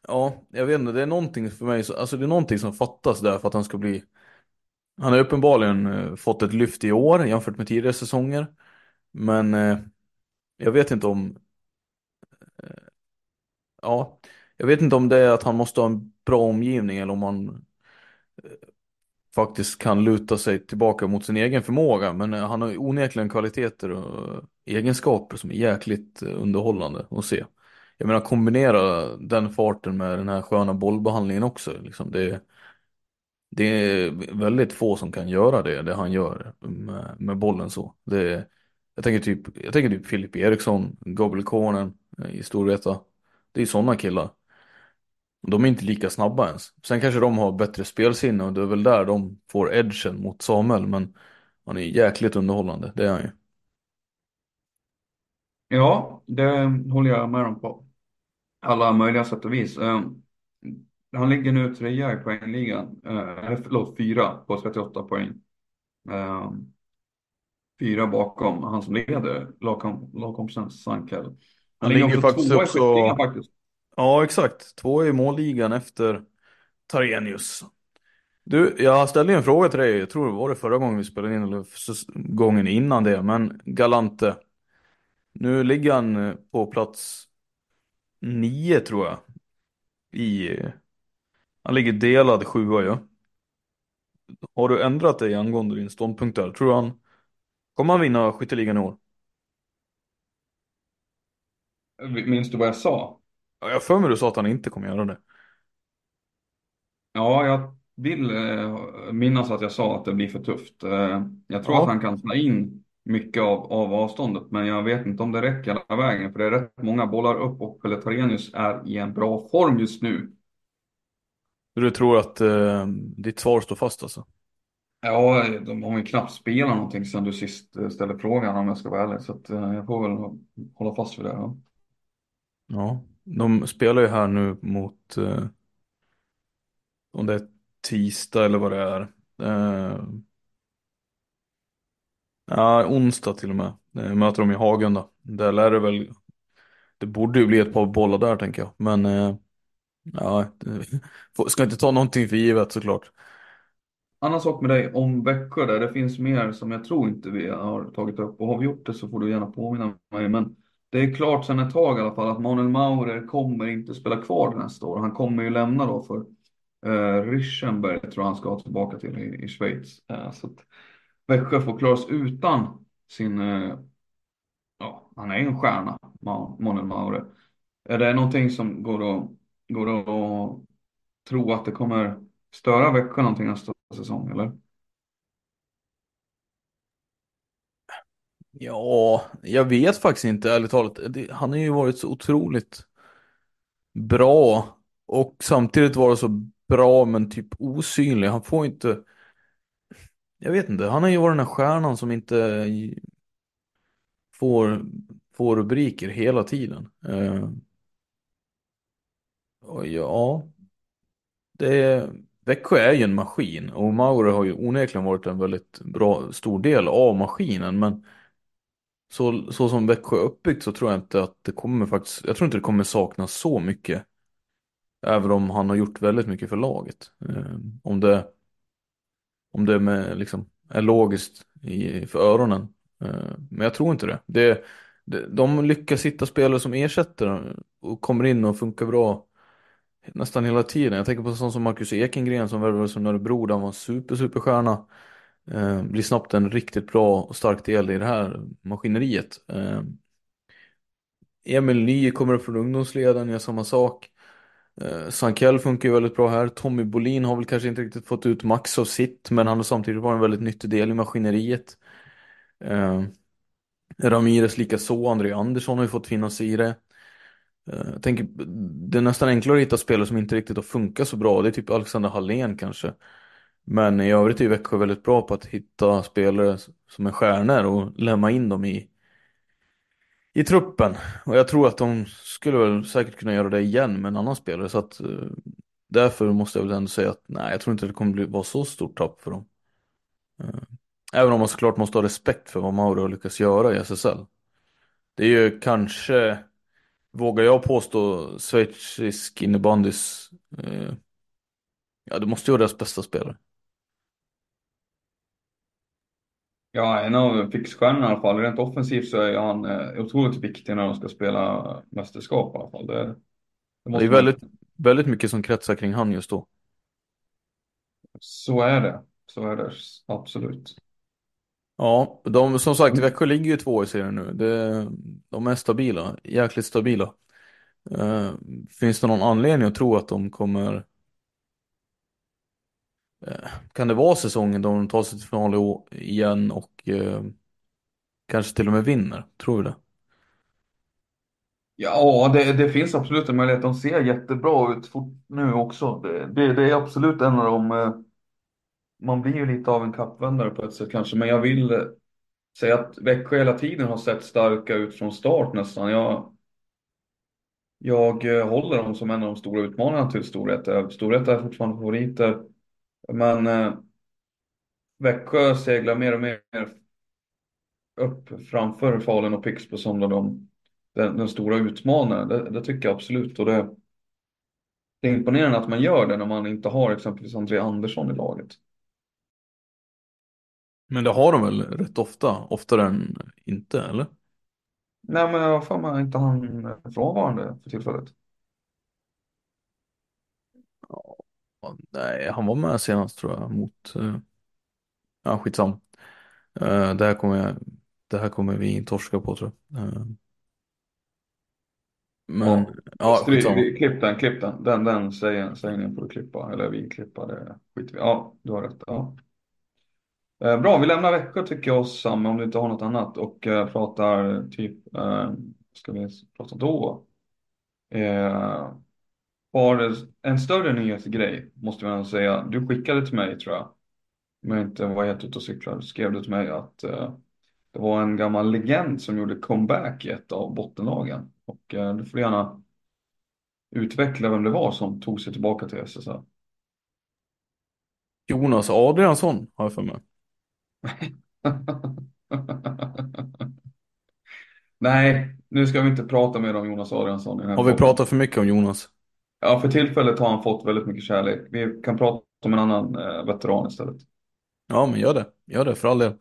Ja, jag vet inte, det är någonting för mig, alltså det är någonting som fattas där för att han ska bli Han har uppenbarligen eh, fått ett lyft i år jämfört med tidigare säsonger. Men eh, jag vet inte om... Ja, jag vet inte om det är att han måste ha en bra omgivning eller om han eh, faktiskt kan luta sig tillbaka mot sin egen förmåga. Men eh, han har onekligen kvaliteter och egenskaper som är jäkligt eh, underhållande att se. Jag menar kombinera den farten med den här sköna bollbehandlingen också. Liksom det, det är väldigt få som kan göra det, det han gör med, med bollen så. Det, jag tänker typ, jag tänker typ Filip Eriksson, Gabriel Konen eh, i Storvreta. Det är sådana killar. De är inte lika snabba ens. Sen kanske de har bättre spelsinne och det är väl där de får edgen mot Samuel. Men han är jäkligt underhållande, det är han ju. Ja, det håller jag med om på alla möjliga sätt och vis. Ehm, han ligger nu trea i poängligan, eh, eller förlåt, fyra på 38 poäng. Ehm, fyra bakom han som leder lagkompisen Sankel. Han, ligger, ligger faktiskt tvåa också... i faktiskt. Ja, exakt. Två i målligan efter Tarenius. Du, jag ställde en fråga till dig, jag tror det var det förra gången vi spelade in eller gången innan det, men Galante. Nu ligger han eh, på plats nio tror jag. I, han ligger delad sjua ja. Har du ändrat dig angående din ståndpunkt där? Tror han kommer han vinna skytteligan i år? Minns du vad jag sa? Ja, jag för mig du sa att han inte kommer göra det. Ja, jag vill eh, minnas att jag sa att det blir för tufft. Eh, jag tror Ja. att han kan ta in mycket av, av avståndet, men jag vet inte om det räcker hela vägen, för det är rätt många bollar upp och Peletarenius är i en bra form just nu. Du tror att eh, ditt svar står fast alltså? Ja, de har ju knappt spelat någonting sedan du sist eh, ställde frågan om jag ska vara ärlig, så att, eh, jag får väl hålla fast vid det. Ja. Ja. De spelar ju här nu mot eh, om det är tisdag eller vad det är. Eh, ja, onsdag till och med. Eh, möter de i Hagen då. Där lär det väl Det borde ju bli ett par bollar där tänker jag. Men eh, ja, det- ska inte ta någonting för givet såklart. Annan sak med dig om Växjö där, det finns mer som jag tror inte vi har tagit upp och har vi gjort det så får du gärna påminna mig. Men det är klart sedan ett tag i alla fall att Manuel Maurer kommer inte spela kvar nästa år. Han kommer ju lämna då för eh, Rischenberg tror jag han ska tillbaka till i, i Schweiz. Eh, så att Växjö får klara sig utan sin, eh, ja han är ju en stjärna, Ma- Manuel Maurer. Är det någonting som går att, går att tro att det kommer störa Växjö någonting nästa säsong eller? Ja, jag vet faktiskt inte ärligt talat. Det, han har ju varit så otroligt bra och samtidigt varit så bra men typ osynlig. Han får inte Jag vet inte, han har ju varit den här stjärnan som inte får, får rubriker hela tiden. Eh, och ja, det är, Växjö är ju en maskin och Mauro har ju onekligen varit en väldigt bra, stor del av maskinen. Men så, så som Växjö är uppbyggt så tror jag inte att det kommer faktiskt, jag tror inte det kommer saknas så mycket. Även om han har gjort väldigt mycket för laget. Eh, om det, om det med, liksom, är logiskt i, för öronen. Eh, men jag tror inte det. det, det de lyckas hitta spelare som ersätter och kommer in och funkar bra nästan hela tiden. Jag tänker på sån som Marcus Ekengren som värvades från Örebro där han var en super, superstjärna. Eh, blir snabbt en riktigt bra och stark del i det här maskineriet. Eh, Emil Ny kommer upp från ungdomsleden, gör samma sak. Eh, Sankell funkar ju väldigt bra här. Tommy Bolin har väl kanske inte riktigt fått ut max av sitt, men han har samtidigt varit en väldigt nyttig del i maskineriet. Eh, Ramirez likaså, André Andersson har ju fått finnas i det. Eh, jag tänker, det är nästan enklare att hitta spelare som inte riktigt har funkat så bra. Det är typ Alexander Hallén kanske. Men i övrigt är Växjö väldigt bra på att hitta spelare som är stjärnor och lämna in dem i, i truppen. Och jag tror att de skulle väl säkert kunna göra det igen med en annan spelare. Så att eh, därför måste jag väl ändå säga att nej, jag tror inte det kommer bli, vara så stort tapp för dem. Eh, även om man såklart måste ha respekt för vad Mauro har lyckats göra i SSL. Det är ju kanske, vågar jag påstå, schweizisk innebandys, eh, ja det måste ju vara deras bästa spelare. Ja, en av fixstjärnorna i alla fall. Rent offensivt så är han eh, otroligt viktig när de ska spela mästerskap i alla fall. Det, det, Det är man- väldigt, väldigt mycket som kretsar kring han just då. Så är det. Så är det, absolut. Ja, de, som sagt, Växjö ligger ju två i serien nu. Det, de är stabila, jäkligt stabila. Eh, finns det någon anledning att tro att de kommer... Eh, kan det vara säsongen då de tar sig till final igen och eh, kanske till och med vinner? Tror du det? Ja, det, det finns absolut en möjlighet. De ser jättebra ut fort nu också. Det, det, det är absolut en av de... eh, Man blir ju lite av en kappvändare på ett sätt kanske, men jag vill eh, säga att Växjö hela tiden har sett starka ut från start nästan. Jag, jag eh, håller dem som en av de stora utmanarna till Storvreta. Storvreta är fortfarande favoriter, men eh, Växjö seglar mer och mer upp framför Falun och Pixbo som de, den, den stora utmanaren. Det, det tycker jag absolut. Och det, det är imponerande att man gör det när man inte har exempelvis André Andersson i laget. Men det har de väl rätt ofta? Oftare än inte, eller? Nej, men jag har för mig inte han frånvarande för tillfället. Ja, nej, han var med senast tror jag mot... Eh, ja, skitsam. Eh, det, här kommer jag, det här kommer vi torska på tror jag. Eh, men, ja, Stry- skitsamma. vi- Klipp den, klipp den. Den, den sägen- sägningen får du klippa. Eller vi klippa, det skiter vi Ja, du har rätt. Ja. Eh, bra, vi lämnar Växjö tycker jag Sam, om du inte har något annat. Och eh, pratar typ, eh, ska vi prata då? Eh, har en större nyhetsgrej, måste man säga. Du skickade till mig tror jag. Om jag inte var helt ute och cyklade, skrev du till mig att eh, det var en gammal legend som gjorde comeback i ett av bottenlagen. Och eh, du får gärna utveckla vem det var som tog sig tillbaka till SSL. Jonas Adriansson har jag för mig. Nej, nu ska vi inte prata mer om Jonas Adriansson. Har vi podden. pratat för mycket om Jonas? Ja, för tillfället har han fått väldigt mycket kärlek. Vi kan prata om en annan eh, veteran istället. Ja, men gör det. Gör det för all del.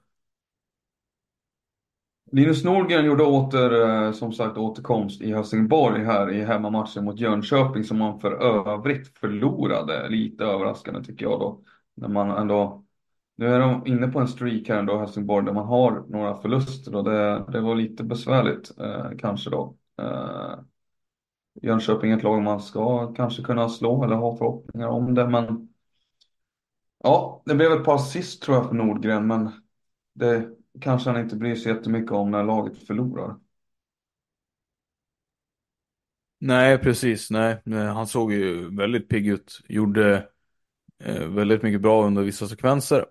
Linus Nordgren gjorde åter, eh, som sagt, återkomst i Helsingborg här i hemmamatchen mot Jönköping som man för övrigt förlorade. Lite överraskande tycker jag då. När man ändå, nu är de inne på en streak här ändå, Helsingborg, där man har några förluster och det, det var lite besvärligt eh, kanske då. Eh, Jönköping är ett lag man ska kanske kunna slå eller ha förhoppningar om det, men ja, det blev ett par assist tror jag för Nordgren, men det kanske han inte bryr sig jättemycket om när laget förlorar. Nej, precis. Nej, eh, han såg ju väldigt pigg ut. Gjorde eh, väldigt mycket bra under vissa sekvenser.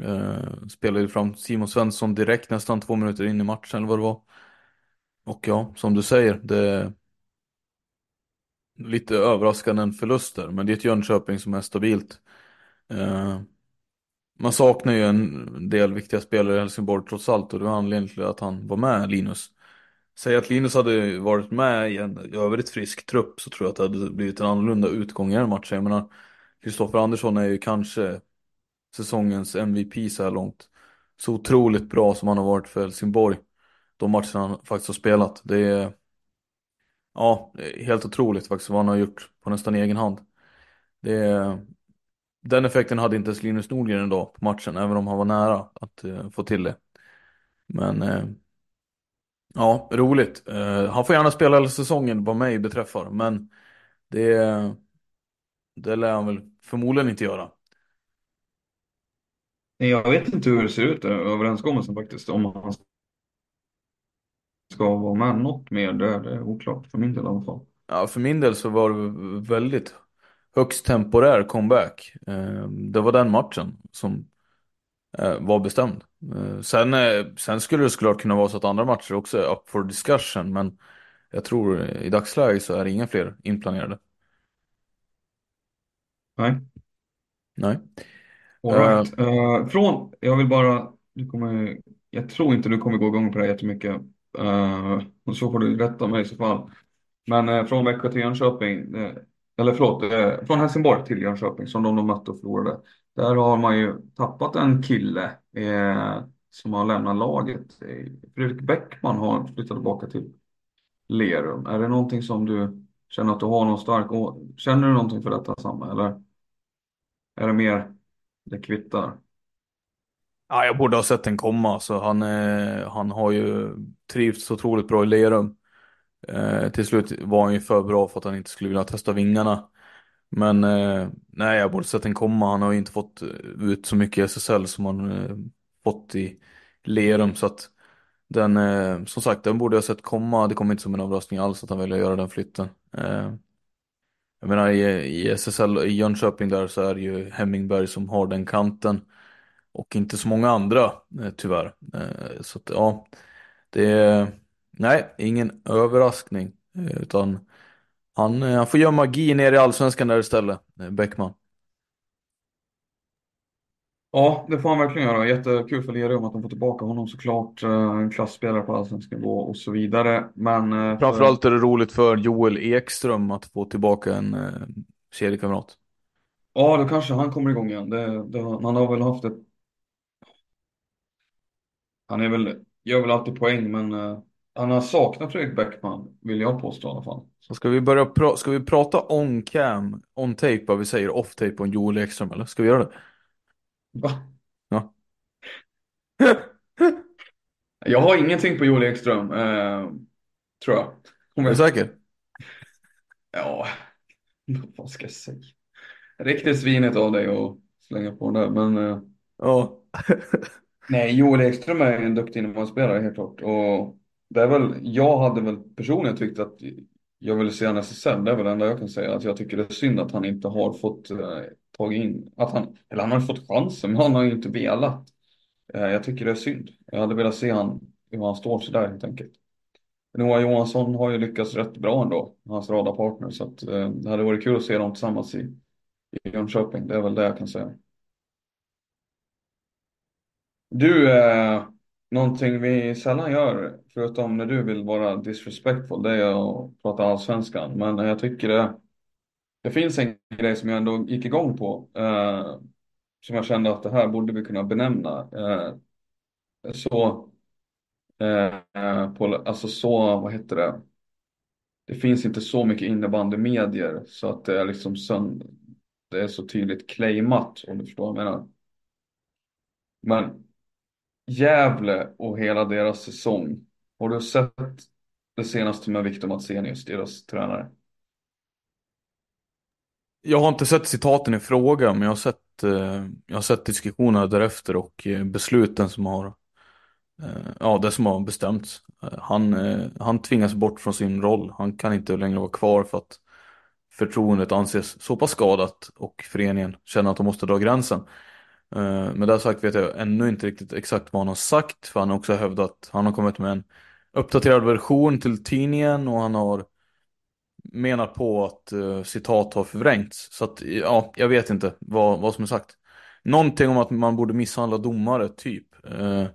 Eh, spelade ju fram Simon Svensson direkt nästan två minuter in i matchen eller vad det var. Och ja, som du säger, det lite överraskande än förluster. Men det är ett Jönköping som är stabilt. Eh, man saknar ju en del viktiga spelare i Helsingborg trots allt och det var anledningen till att han var med, Linus. Säg att Linus hade varit med i en i övrigt frisk trupp så tror jag att det hade blivit en annorlunda utgång i den matchen. Jag menar, Kristoffer Andersson är ju kanske säsongens MVP så här långt. Så otroligt bra som han har varit för Helsingborg. De matcherna han faktiskt har spelat. Det är ja, helt otroligt faktiskt vad han har gjort på nästan egen hand. Det den effekten hade inte ens Linus Nordgren idag på matchen, även om han var nära att eh, få till det. Men eh, ja, roligt. Eh, han får gärna spela hela säsongen vad mig beträffar, men det, det lär han väl förmodligen inte göra. Jag vet inte hur det ser ut, eh, överenskommelsen faktiskt, om han ska vara med något mer. Det är, det är oklart för min del i alla fall. Ja, för min del så var det väldigt högst temporär comeback. Eh, det var den matchen som eh, var bestämd. Eh, sen, sen skulle det såklart kunna vara så att andra matcher också är up for discussion, men jag tror i dagsläget så är det inga fler inplanerade. Nej, Nej. all right. Eh, från, jag vill bara, du kommer, jag tror inte du kommer gå igång på det här jättemycket. Eh, och så får du rätta mig i så fall. Men eh, från Växjö till Jönköping, eh, eller förlåt, från Helsingborg till Jönköping som de, de mötte och förlorade. Där har man ju tappat en kille eh, som har lämnat laget. Fredrik Bäckman har flyttat tillbaka till Lerum. Är det någonting som du känner att du har någon stark... Känner du någonting för detta samma eller är det mer det kvittar? Ja, jag borde ha sett den komma. Så han, eh, han har ju trivts otroligt bra i Lerum. Eh, till slut var han ju för bra för att han inte skulle vilja testa vingarna. Men eh, nej, jag borde sett den komma. Han har ju inte fått eh, ut så mycket i SSL som han eh, fått i Lerum. Så att den, eh, som sagt, den borde jag sett komma. Det kom inte som en överraskning alls att han ville göra den flytten. Eh, jag menar i, i SSL i Jönköping där så är det ju Hemmingberg som har den kanten. Och inte så många andra eh, tyvärr. Eh, så att ja, det är, nej, ingen överraskning. Eh, utan han, han får göra magi ner i allsvenskan där istället, Bäckman. Ja, det får han verkligen göra. Jättekul för Lerum att de får tillbaka honom såklart. En klassspelare på allsvensk nivå och så vidare. Men för... Framförallt är det roligt för Joel Ekström att få tillbaka en seriekamrat. Ja, då kanske han kommer igång igen. Det, det, han har väl haft ett han är väl, gör väl alltid poäng, men uh, han har saknat Fredrik Bäckman, vill jag påstå i alla fall. Så ska vi börja pra ska vi prata on cam, on tape, vad vi säger, off tape om Joel Ekström, eller? Ska vi göra det? Va? Ja. jag har ingenting på Joel Ekström, uh, tror jag. Är du säker? Ja, vad ska jag säga? Riktigt svinigt av dig att slänga på det, men... Uh... Ja. Nej, Joel Ekström är en duktig innebandyspelare helt klart. Och det är väl, jag hade väl personligen tyckt att jag ville se han i SSL. Det är väl det enda jag kan säga. Att jag tycker det är synd att han inte har fått eh, tagit in, att han, eller han har fått chansen, men han har ju inte velat. Eh, jag tycker det är synd. Jag hade velat se han, hur han står sig där helt enkelt. Noah Johansson har ju lyckats rätt bra ändå, hans radarpartner. Så att, eh, det hade varit kul att se dem tillsammans i, i Jönköping. Det är väl det jag kan säga. Du, eh, någonting vi sällan gör, förutom när du vill vara disrespectful, det är att prata allsvenskan. Men jag tycker det, det finns en grej som jag ändå gick igång på, eh, som jag kände att det här borde vi kunna benämna. Eh, så, eh, på, alltså så, vad heter det? Det finns inte så mycket innebandymedier så att det är liksom sönd det är så tydligt claimat om du förstår vad jag menar. Men Gävle och hela deras säsong. Har du sett det senaste med Victor Matsenius, deras tränare? Jag har inte sett citaten i fråga, men jag har sett, eh, jag har sett diskussionerna därefter och eh, besluten som har, eh, ja, det som har bestämts. Han, han tvingas bort från sin roll. Han kan inte längre vara kvar för att förtroendet anses så pass skadat och föreningen känner att de måste dra gränsen. Eh, men det sagt vet jag ännu inte riktigt exakt vad han har sagt. För han har också hävdat, han har kommit med en uppdaterad version till tidningen och han har menat på att uh, citat har förvrängts. Så att ja, jag vet inte vad, vad som är sagt. Någonting om att man borde misshandla domare, typ. Uh,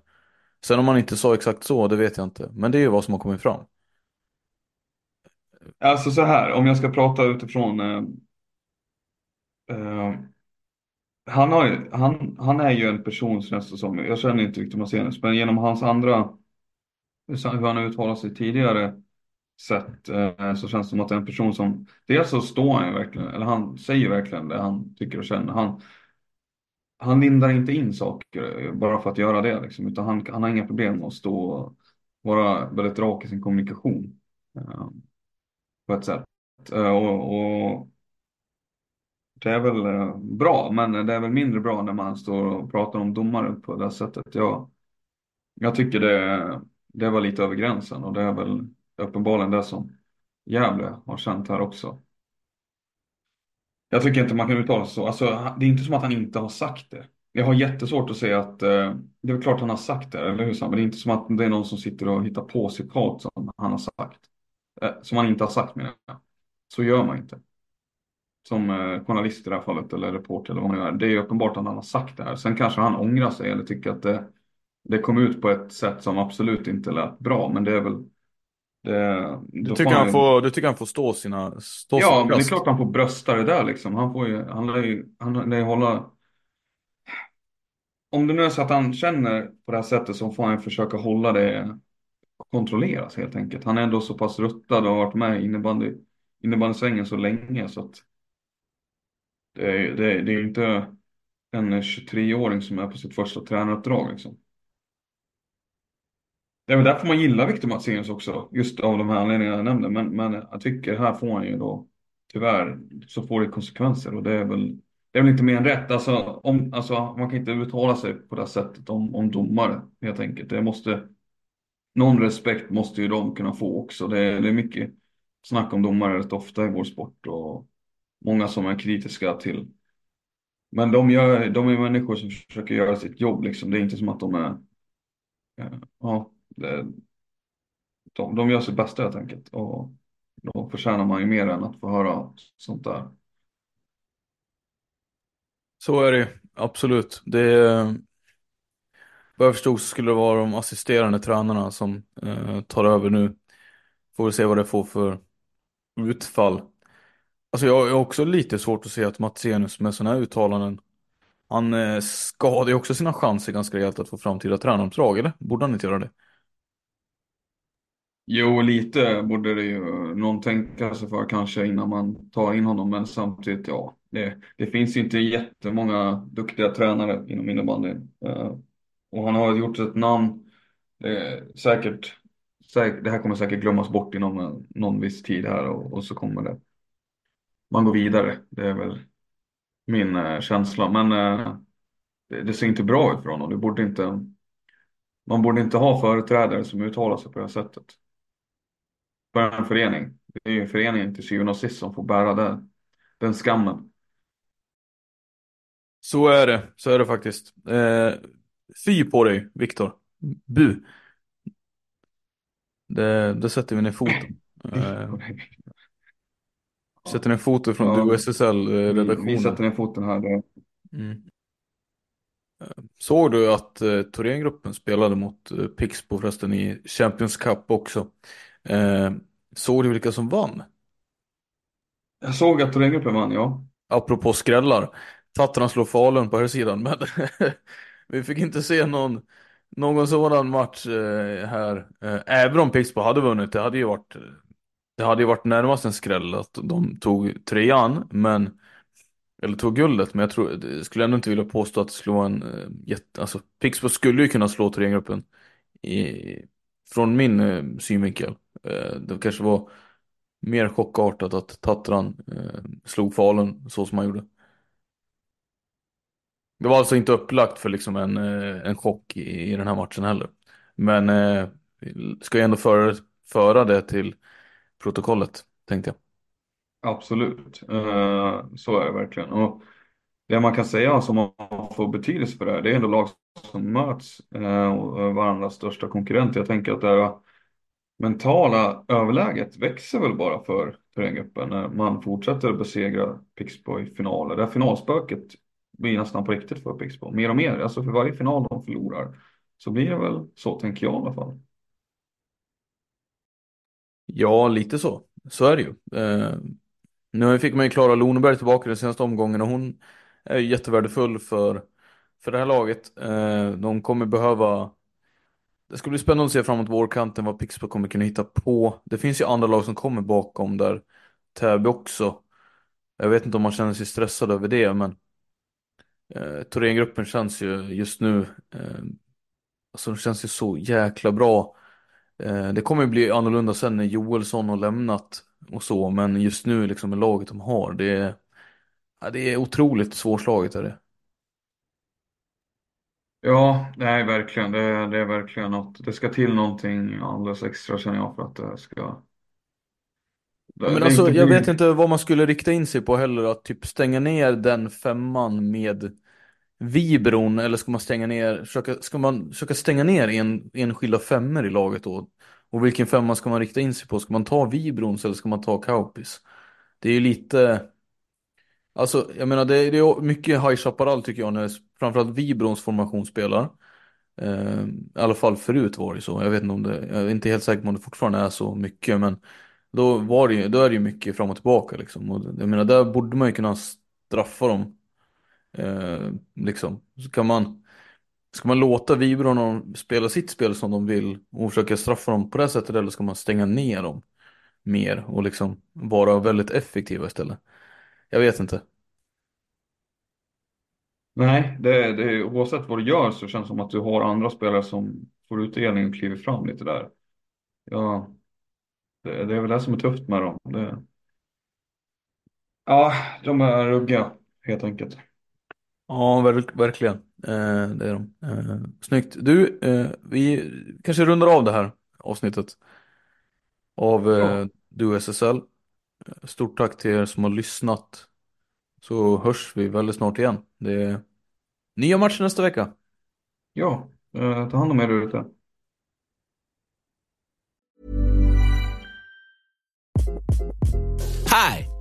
sen om man inte sa exakt så, det vet jag inte. Men det är ju vad som har kommit fram. Alltså så här, om jag ska prata utifrån uh, han, har, han, han är ju en person nästan som, jag känner inte Victor Masenius, men genom hans andra, hur han har uttalat sig tidigare sätt eh, så känns det som att det är en person som, dels så står han ju verkligen, eller han säger verkligen det han tycker och känner. Han, han lindar inte in saker bara för att göra det liksom, utan han, han har inga problem med att stå och vara väldigt rak i sin kommunikation. Eh, på ett sätt. Eh, och, och det är väl eh, bra, men det är väl mindre bra när man står och pratar om domare på det sättet. Jag, jag tycker det, det var lite över gränsen och det är väl uppenbarligen det som Gävle har känt här också. Jag tycker inte man kan uttala sig så. Alltså, det är inte som att han inte har sagt det. Jag har jättesvårt att säga att eh, det är väl klart han har sagt det, eller hur? Sam? Men det är inte som att det är någon som sitter och hittar på citat som han har sagt. Eh, som han inte har sagt menar jag. Så gör man inte som eh, journalist i det här fallet eller reporter eller vad man är. Det är ju uppenbart att han har sagt det här. Sen kanske han ångrar sig eller tycker att det, det kom ut på ett sätt som absolut inte lät bra. Men det är väl det, du, tycker han, han får, du tycker han får stå sina stå Ja, det är klart han får brösta det där liksom. Han får ju, han lär ju, han lär ju hålla om det nu är så att han känner på det här sättet så får han försöka hålla det kontrolleras helt enkelt. Han är ändå så pass ruttad och har varit med i innebandy, innebandysvängen så länge så att det är, det, är, det är inte en 23-åring som är på sitt första tränaruppdrag liksom. Det är väl därför man gillar Victor Matsenius också, just av de här anledningarna jag nämnde. Men, men jag tycker här får han ju då, tyvärr, så får det konsekvenser och det är väl, det är väl inte mer än rätt. Alltså, om, alltså, man kan inte uttala sig på det här sättet om, om domare helt enkelt. Det måste, någon respekt måste ju de kunna få också. Det är, det är mycket snack om domare rätt ofta i vår sport och många som är kritiska till. Men de, gör, de är människor som försöker göra sitt jobb liksom. Det är inte som att de är, eh, ja, de, de gör sitt bästa helt enkelt. Och då förtjänar man ju mer än att få höra sånt där. Så är det absolut. Det vad jag förstod så skulle det vara de assisterande tränarna som eh, tar över nu. Får vi se vad det får för utfall. Alltså jag har också lite svårt att se att Matsenius med sådana här uttalanden han eh, skadar ju också sina chanser ganska rejält att få framtida tränaruppdrag, eller? Borde han inte göra det? Jo, lite borde det ju någon tänka sig för kanske innan man tar in honom. Men samtidigt, ja, det, det finns inte jättemånga duktiga tränare inom innebandyn. Eh, och han har gjort ett namn. Det, säkert, säkert, det här kommer säkert glömmas bort inom eh, någon viss tid här och, och så kommer det. Man går vidare. Det är väl min uh, känsla. Men uh, det, det, ser inte bra ut för honom. Det borde inte, man borde inte ha företrädare som uttalar sig på det här sättet för en förening. Det är ju föreningen till syvende och sist som får bära den, den skammen. Så är det, så är det faktiskt. Eh, fy på dig, Viktor. Bu. Det, det sätter vi ner foten. Eh, sätter ner foten från ja, du SSL-redaktionen. Vi sätter ner foten här. Mm. Eh, såg du att eh, Thorengruppen spelade mot eh, Pixbo förresten i Champions Cup också? Eh, såg du vilka som vann? Jag såg att Thorengruppen vann, ja. Apropå skrällar. Tattarna slår Falun på här sidan, men vi fick inte se någon, någon sådan match eh, här. Eh, även om Pixbo hade vunnit, det hade ju varit det hade ju varit närmast en skräll att de tog trean, men eller tog guldet, men jag tror, skulle ändå inte vilja påstå att det skulle vara en äh, jätte, alltså Pixbo skulle ju kunna slå Thorengruppen i, från min äh, synvinkel. Eh, det kanske var mer chockartat att Tatran eh, slog Falun så som han gjorde. Det var alltså inte upplagt för liksom en, en chock i, i den här matchen heller. Men ska jag ändå föra, föra det till protokollet, tänkte jag. Absolut, eh, så är det verkligen. Och det man kan säga som får betydelse för det här, det är ändå lag som möts eh, och eh, varandras största konkurrent. Jag tänker att det här mentala överläget växer väl bara för terränggruppen när man fortsätter att besegra Pixbo i finaler. Det här finalspöket blir nästan på riktigt för Pixbo. Mer och mer, alltså för varje final de förlorar så blir det väl så, tänker jag i alla fall. Ja, lite så. Så är det ju. Eh, nu fick man ju Klara Loneberg tillbaka den senaste omgången och hon är jättevärdefull för, för det här laget. Eh, de kommer behöva det ska bli spännande att se framåt vårkanten vad Pixbo kommer kunna hitta på. Det finns ju andra lag som kommer bakom där. Täby också. Jag vet inte om man känner sig stressad över det men eh, Thorengruppen känns ju just nu eh, Alltså de känns ju så jäkla bra. Eh, det kommer ju bli annorlunda sen när Joelsson har lämnat och så men just nu liksom med laget de har det är, ja, det är otroligt svårslaget är det. Ja, nej verkligen. Det, är, det är verkligen något. Det ska till någonting alldeles extra känner jag för att det ska. Det, men alltså, jag vet inte vad man skulle rikta in sig på heller. Att typ stänga ner den femman med vibron eller ska man stänga ner, försöka, ska man försöka stänga ner en, enskilda femmer i laget då? Och vilken femma ska man rikta in sig på? Ska man ta vibrons eller ska man ta kaupis? Det är ju lite Alltså, jag menar det, det är mycket High Chaparral tycker jag när framförallt Vibrons formation spelar. Eh, I alla fall förut var det så. Jag vet inte om det, jag är inte helt säker på om det fortfarande är så mycket men då, var det, ju då är det ju mycket fram och tillbaka liksom. Och jag menar där borde man ju kunna straffa dem. Eh, liksom. Så kan man Ska man låta Vibron spela sitt spel som de vill och försöka straffa dem på det sättet eller ska man stänga ner dem mer och liksom vara väldigt effektiva istället? Jag vet inte. Nej, det, det, oavsett vad du gör så känns det som att du har andra spelare som får utdelning och kliver fram lite där. Ja, det, det är väl det som är tufft med dem. Det, ja, de är ruggiga helt enkelt. Ja, verk, verkligen. Eh, det är de. Eh, snyggt. Du, eh, vi kanske rundar av det här avsnittet av eh, ja. Du SSL. Stort tack till er som har lyssnat. Så hörs vi väldigt snart igen. Det är nya matcher nästa vecka. Ja, eh, ta hand om er ute. Hi,